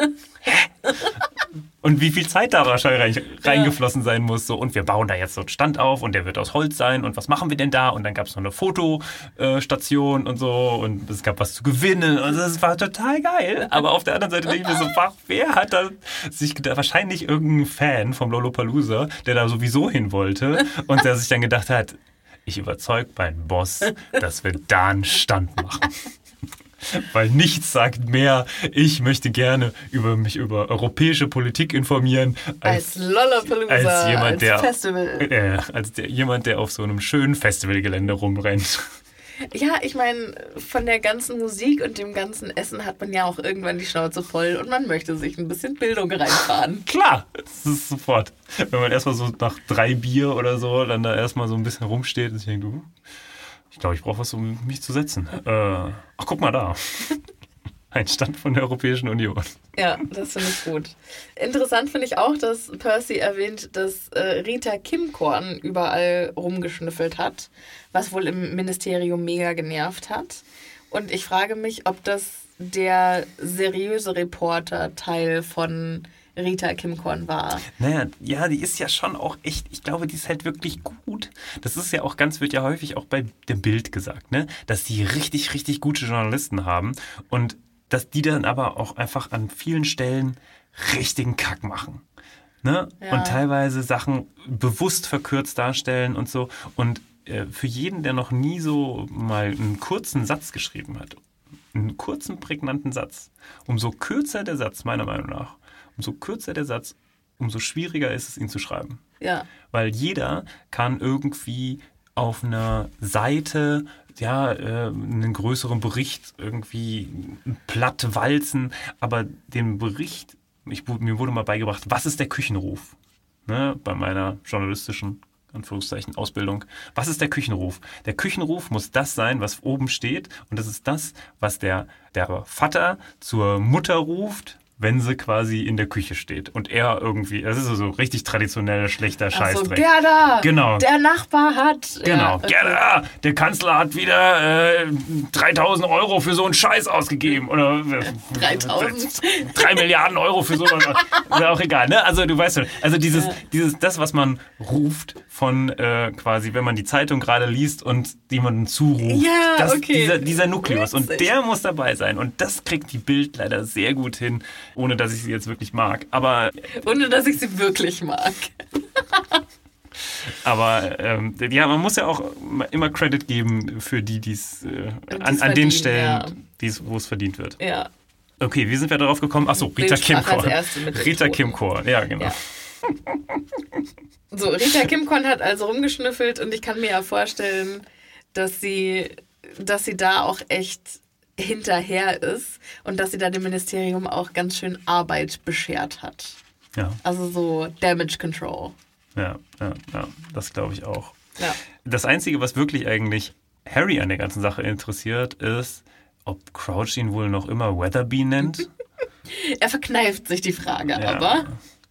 Und wie viel Zeit da wahrscheinlich rein, reingeflossen sein muss. So, und wir bauen da jetzt so einen Stand auf und der wird aus Holz sein und was machen wir denn da? Und dann gab es noch eine Fotostation und so und es gab was zu gewinnen und das war total geil. Aber auf der anderen Seite denke ich mir so, wach, wer hat da sich gedacht, wahrscheinlich irgendein Fan vom Lollapalooza, der da sowieso hin wollte und der sich dann gedacht hat, ich überzeug meinen Boss, dass wir da einen Stand machen. Weil nichts sagt mehr, ich möchte gerne über mich über europäische Politik informieren, Als als, Lollapalooza, als jemand, als der, Festival. äh, als der, jemand, der auf so einem schönen Festivalgelände rumrennt. Ja, ich meine, von der ganzen Musik und dem ganzen Essen hat man ja auch irgendwann die Schnauze voll und man möchte sich ein bisschen Bildung reinfahren. Klar, das ist sofort. Wenn man erstmal so nach drei Bier oder so dann da erstmal so ein bisschen rumsteht und sich denkt, du, ich glaube, ich brauche was, um mich zu setzen. Äh, ach, guck mal da. Ein Stand von der Europäischen Union. Ja, das finde ich gut. Interessant finde ich auch, dass Percy erwähnt, dass äh, Rita Kimkorn überall rumgeschnüffelt hat, was wohl im Ministerium mega genervt hat. Und ich frage mich, ob das der seriöse Reporter-Teil von Rita Kimkorn war. Naja, ja, die ist ja schon auch echt, ich glaube, die ist halt wirklich gut. Das ist ja auch ganz, wird ja häufig auch bei dem Bild gesagt, ne? Dass die richtig, richtig gute Journalisten haben und dass die dann aber auch einfach an vielen Stellen richtigen Kack machen. Ne? Ja. Und teilweise Sachen bewusst verkürzt darstellen und so. Und äh, für jeden, der noch nie so mal einen kurzen Satz geschrieben hat, einen kurzen, prägnanten Satz, umso kürzer der Satz, meiner Meinung nach, umso kürzer der Satz, umso schwieriger ist es, ihn zu schreiben. Ja, Weil jeder kann irgendwie auf einer Seite ja, äh, einen größeren Bericht irgendwie platt walzen, aber den Bericht, ich, mir wurde mal beigebracht, was ist der Küchenruf? Ne, bei meiner journalistischen Anführungszeichen Ausbildung. Was ist der Küchenruf? Der Küchenruf muss das sein, was oben steht und das ist das, was der, der Vater zur Mutter ruft, wenn sie quasi in der Küche steht und er irgendwie, das ist so richtig traditioneller schlechter Ach so, Scheißdreck. Gerda! Genau. Der Nachbar hat. Genau. Ja, okay. Gerda, der Kanzler hat wieder äh, 3000 Euro für so einen Scheiß ausgegeben. Oder äh, 3000? 3 Milliarden Euro für so einen. Ist ja auch egal, ne? Also du weißt schon. Also dieses, dieses, das, was man ruft von äh, quasi, wenn man die Zeitung gerade liest und jemanden zuruft. Ja, das, okay. dieser, dieser Nukleus. Und Witzig. der muss dabei sein. Und das kriegt die Bild leider sehr gut hin, ohne dass ich sie jetzt wirklich mag. Aber Ohne dass ich sie wirklich mag. Aber ähm, ja, man muss ja auch immer Credit geben für die, die's, äh, an, an den Stellen, ja. wo es verdient wird. Ja. Okay, wie sind wir darauf gekommen? Achso, Rita Kimkorn. Rita. Kimkorn, ja, genau. Ja. So, Rita Kimkorn hat also rumgeschnüffelt und ich kann mir ja vorstellen, dass sie, dass sie da auch echt hinterher ist und dass sie da dem Ministerium auch ganz schön Arbeit beschert hat. Ja, Also so Damage Control. ja, ja, ja das glaube ich auch. Ja. Das Einzige, was wirklich eigentlich Harry an der ganzen Sache interessiert, ist, ob Crouch ihn wohl noch immer Weatherby nennt. Er verkneift sich die Frage, Ja. aber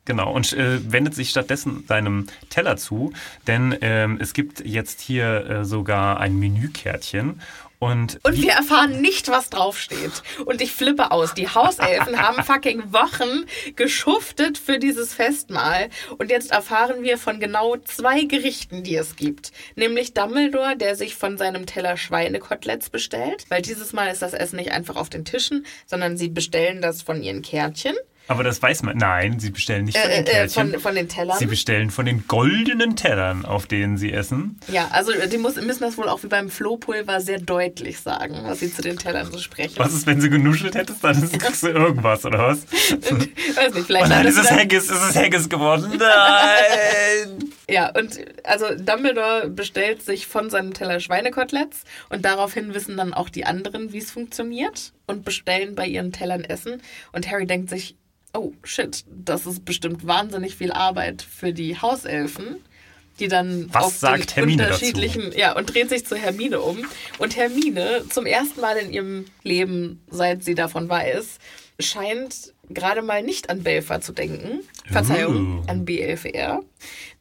Genau, und äh, wendet sich stattdessen seinem Teller zu, denn ähm, es gibt jetzt hier äh, sogar ein Menükärtchen. Und, Und wir erfahren nicht, was draufsteht. Und ich flippe aus. Die Hauselfen haben fucking Wochen geschuftet für dieses Festmahl. Und jetzt erfahren wir von genau zwei Gerichten, die es gibt. Nämlich Dumbledore, der sich von seinem Teller Schweinekoteletts bestellt. Weil dieses Mal ist das Essen nicht einfach auf den Tischen, sondern sie bestellen das von ihren Kärtchen. Aber das weiß man. Nein, sie bestellen nicht von Äh, den äh, Kärtchen. von, von den Tellern. sie bestellen von den goldenen Tellern, auf denen sie essen. ja, also die muss, müssen das wohl auch wie beim Flohpulver sehr deutlich sagen, was sie zu den Tellern so sprechen. Was ist, wenn sie genuschelt hättest? Dann ist- kriegst du irgendwas, oder was? Weiß nicht, vielleicht Oh nein, ist es Haggis, ist es Haggis geworden? Nein! Ja, und also Dumbledore bestellt sich von seinem Teller Schweinekoteletts und daraufhin wissen dann auch die anderen, wie es funktioniert und bestellen bei ihren Tellern Essen. Und Harry denkt sich, oh shit, das ist bestimmt wahnsinnig viel Arbeit für die Hauselfen. Die dann Was auf sagt den Hermine dazu? unterschiedlichen, ja, und dreht sich zu Hermine um. Und Hermine, zum ersten Mal in ihrem Leben, seit sie davon weiß, scheint gerade mal nicht an Belfer zu denken. Verzeihung, Uh. an BLFR.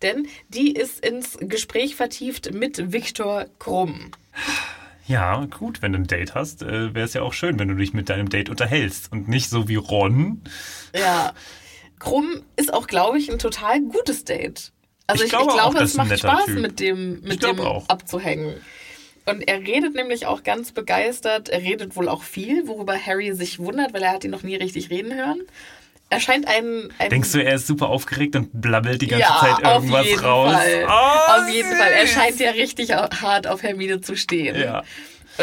Denn die ist ins Gespräch vertieft mit Viktor Krumm. Ja, gut, wenn du ein Date hast, äh, wäre es ja auch schön, wenn du dich mit deinem Date unterhältst und nicht so wie Ron. Ja. Krumm ist auch, glaube ich, ein total gutes Date. Also Ich ich, glaube ich auch, glaube, das es macht Spaß, Typ. mit dem, mit dem auch. abzuhängen. Und er redet nämlich auch ganz begeistert. Er redet wohl auch viel, worüber Harry sich wundert, weil er hat ihn noch nie richtig reden hören. Er scheint ein, Denkst du, er ist super aufgeregt und blabbelt die ganze ja, Zeit irgendwas auf jeden raus? Fall. Oh, auf jeden Fall. Er scheint ja richtig hart auf Hermine zu stehen. Ja.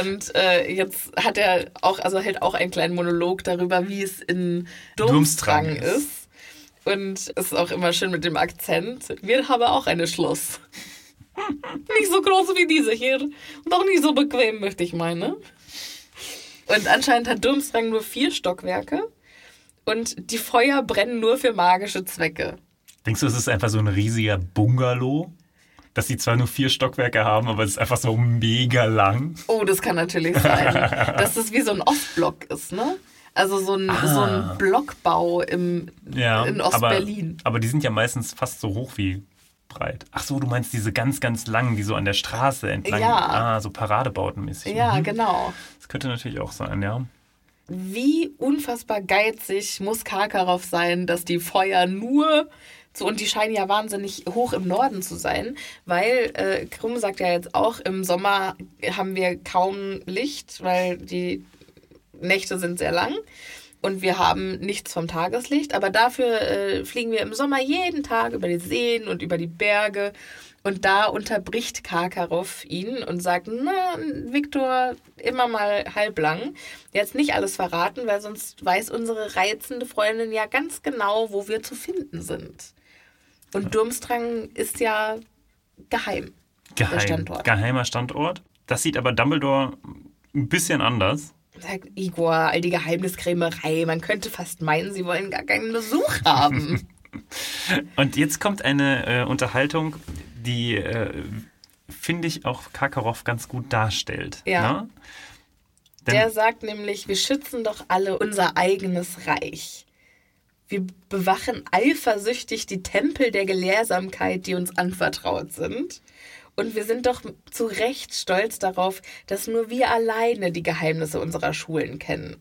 Und äh, jetzt hat er auch, also hält auch einen kleinen Monolog darüber, wie es in Durmstrang Durmstrang ist. ist. Und es ist auch immer schön mit dem Akzent. Wir haben auch eine Schloss. nicht so groß wie diese hier. Und auch nicht so bequem, möchte ich meinen. Und anscheinend hat Durmstrang nur vier Stockwerke. Und die Feuer brennen nur für magische Zwecke. Denkst du, es ist einfach so ein riesiger Bungalow? Dass sie zwar nur vier Stockwerke haben, aber es ist einfach so mega lang. Oh, das kann natürlich sein. dass das wie so ein Ostblock ist, ne? Also so ein, so ein Blockbau im, Ah. Ja, in aber, Ostberlin. aber die sind ja meistens fast so hoch wie breit. Ach so, du meinst diese ganz, ganz langen, die so an der Straße entlang, Ja. ah, so Paradebautenmäßig. Ja, Mhm. genau. Das könnte natürlich auch sein, ja. Wie unfassbar geizig muss Karkaroff sein, dass die Feuer nur so und die scheinen ja wahnsinnig hoch im Norden zu sein, weil äh, Krumm sagt ja jetzt auch, im Sommer haben wir kaum Licht, weil die Nächte sind sehr lang und wir haben nichts vom Tageslicht, aber dafür äh, fliegen wir im Sommer jeden Tag über die Seen und über die Berge und da unterbricht Karkaroff ihn und sagt, na, Viktor, immer mal halblang. Jetzt nicht alles verraten, weil sonst weiß unsere reizende Freundin ja ganz genau, wo wir zu finden sind. Und Durmstrang ist ja geheim. Geheim, Standort. Geheimer Standort. Das sieht aber Dumbledore ein bisschen anders. Sagt Igor, all die Geheimniskrämerei. Man könnte fast meinen, sie wollen gar keinen Besuch haben. Und jetzt kommt eine äh, Unterhaltung, die, äh, finde ich, auch Karkaroff ganz gut darstellt. Ja. Ne? Denn- Der sagt nämlich, wir schützen doch alle unser eigenes Reich. Wir bewachen eifersüchtig die Tempel der Gelehrsamkeit, die uns anvertraut sind. Und wir sind doch zu Recht stolz darauf, dass nur wir alleine die Geheimnisse unserer Schulen kennen.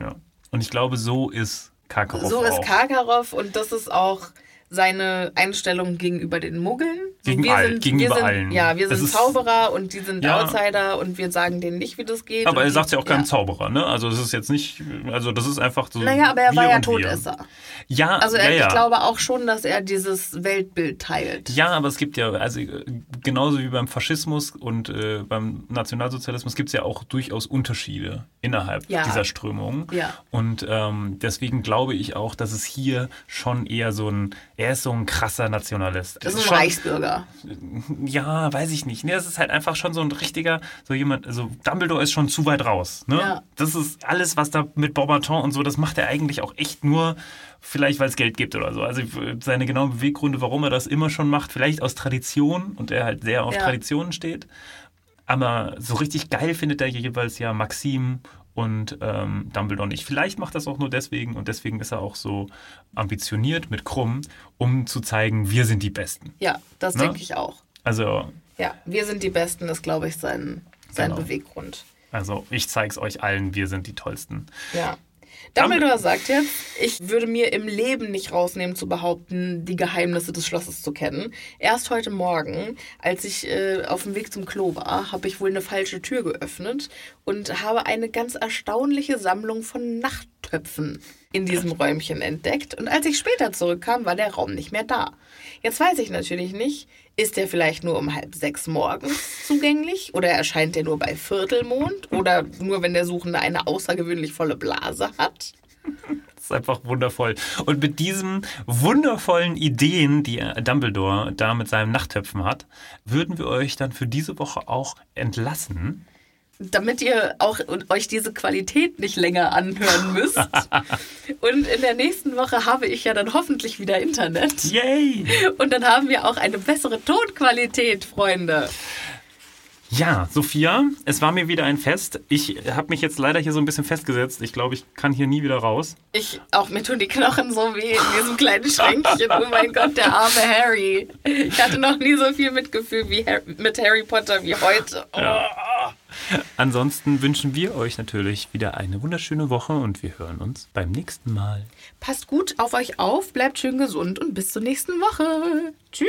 ja. Und ich glaube, so ist Karkaroff so ist auch. Karkaroff und das ist auch seine Einstellung gegenüber den Muggeln. Gegen wir all- sind, gegenüber wir sind, allen. Ja, wir sind ist- Zauberer und die sind Ja. Outsider und wir sagen denen nicht, wie das geht. aber er sagt ja auch kein Zauberer, ne? Also es ist jetzt nicht, also das ist einfach so. Naja, aber er war ja und wir. Todesser. Ja, Also ja, er, ja. ich glaube auch schon, dass er dieses Weltbild teilt. Ja, aber es gibt ja, also genauso wie beim Faschismus und äh, beim Nationalsozialismus gibt es ja auch durchaus Unterschiede innerhalb Ja. dieser Strömung. Ja. Und ähm, deswegen glaube ich auch, dass es hier schon eher so ein, er ist so ein krasser Nationalist. Das ist ein schon, Reichsbürger. Ja, weiß ich nicht. Nee, das ist halt einfach schon so ein richtiger, so jemand, also Dumbledore ist schon zu weit raus. Ne? Ja. Das ist alles, was da mit Bobaton und so, das macht er eigentlich auch echt nur, vielleicht weil es Geld gibt oder so. Also seine genauen Beweggründe, warum er das immer schon macht, vielleicht aus Tradition und er halt sehr auf Ja. Traditionen steht. Aber so richtig geil findet er jeweils ja Maxim und ähm, Dumbledore nicht. Vielleicht macht das auch nur deswegen und deswegen ist er auch so ambitioniert mit Krumm, um zu zeigen, wir sind die Besten. Ja, das Ne? denke ich auch. Also, Ja, wir sind die Besten, ist, glaube ich, sein, sein Genau. Beweggrund. also ich zeig's euch allen, wir sind die Tollsten. Ja. Dumbledore sagt jetzt, ich würde mir im Leben nicht rausnehmen zu behaupten, die Geheimnisse des Schlosses zu kennen. Erst heute Morgen, als ich äh, auf dem Weg zum Klo war, habe ich wohl eine falsche Tür geöffnet und habe eine ganz erstaunliche Sammlung von Nachttöpfen in diesem Räumchen entdeckt. Und als ich später zurückkam, war der Raum nicht mehr da. Jetzt weiß ich natürlich nicht, ist der vielleicht nur um halb sechs morgens zugänglich oder erscheint der nur bei Viertelmond oder nur wenn der Suchende eine außergewöhnlich volle Blase hat? Das ist einfach wundervoll. Und mit diesen wundervollen Ideen, die Dumbledore da mit seinem Nachttöpfen hat, würden wir euch dann für diese Woche auch entlassen. Damit ihr auch und euch diese Qualität nicht länger anhören müsst. und in der nächsten Woche habe ich ja dann hoffentlich wieder Internet. Yay! Und dann haben wir auch eine bessere Tonqualität, Freunde. Ja, Sophia, es war mir wieder ein Fest. Ich habe mich jetzt leider hier so ein bisschen festgesetzt. Ich glaube, ich kann hier nie wieder raus. Ich, auch mir tun die Knochen so weh in diesem kleinen Schränkchen. Oh mein Gott, der arme Harry. Ich hatte noch nie so viel Mitgefühl wie Har mit Harry Potter wie heute. Oh. Ansonsten wünschen wir euch natürlich wieder eine wunderschöne Woche und wir hören uns beim nächsten Mal. Passt gut auf euch auf, bleibt schön gesund und bis zur nächsten Woche. Tschüss.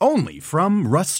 Only from Rust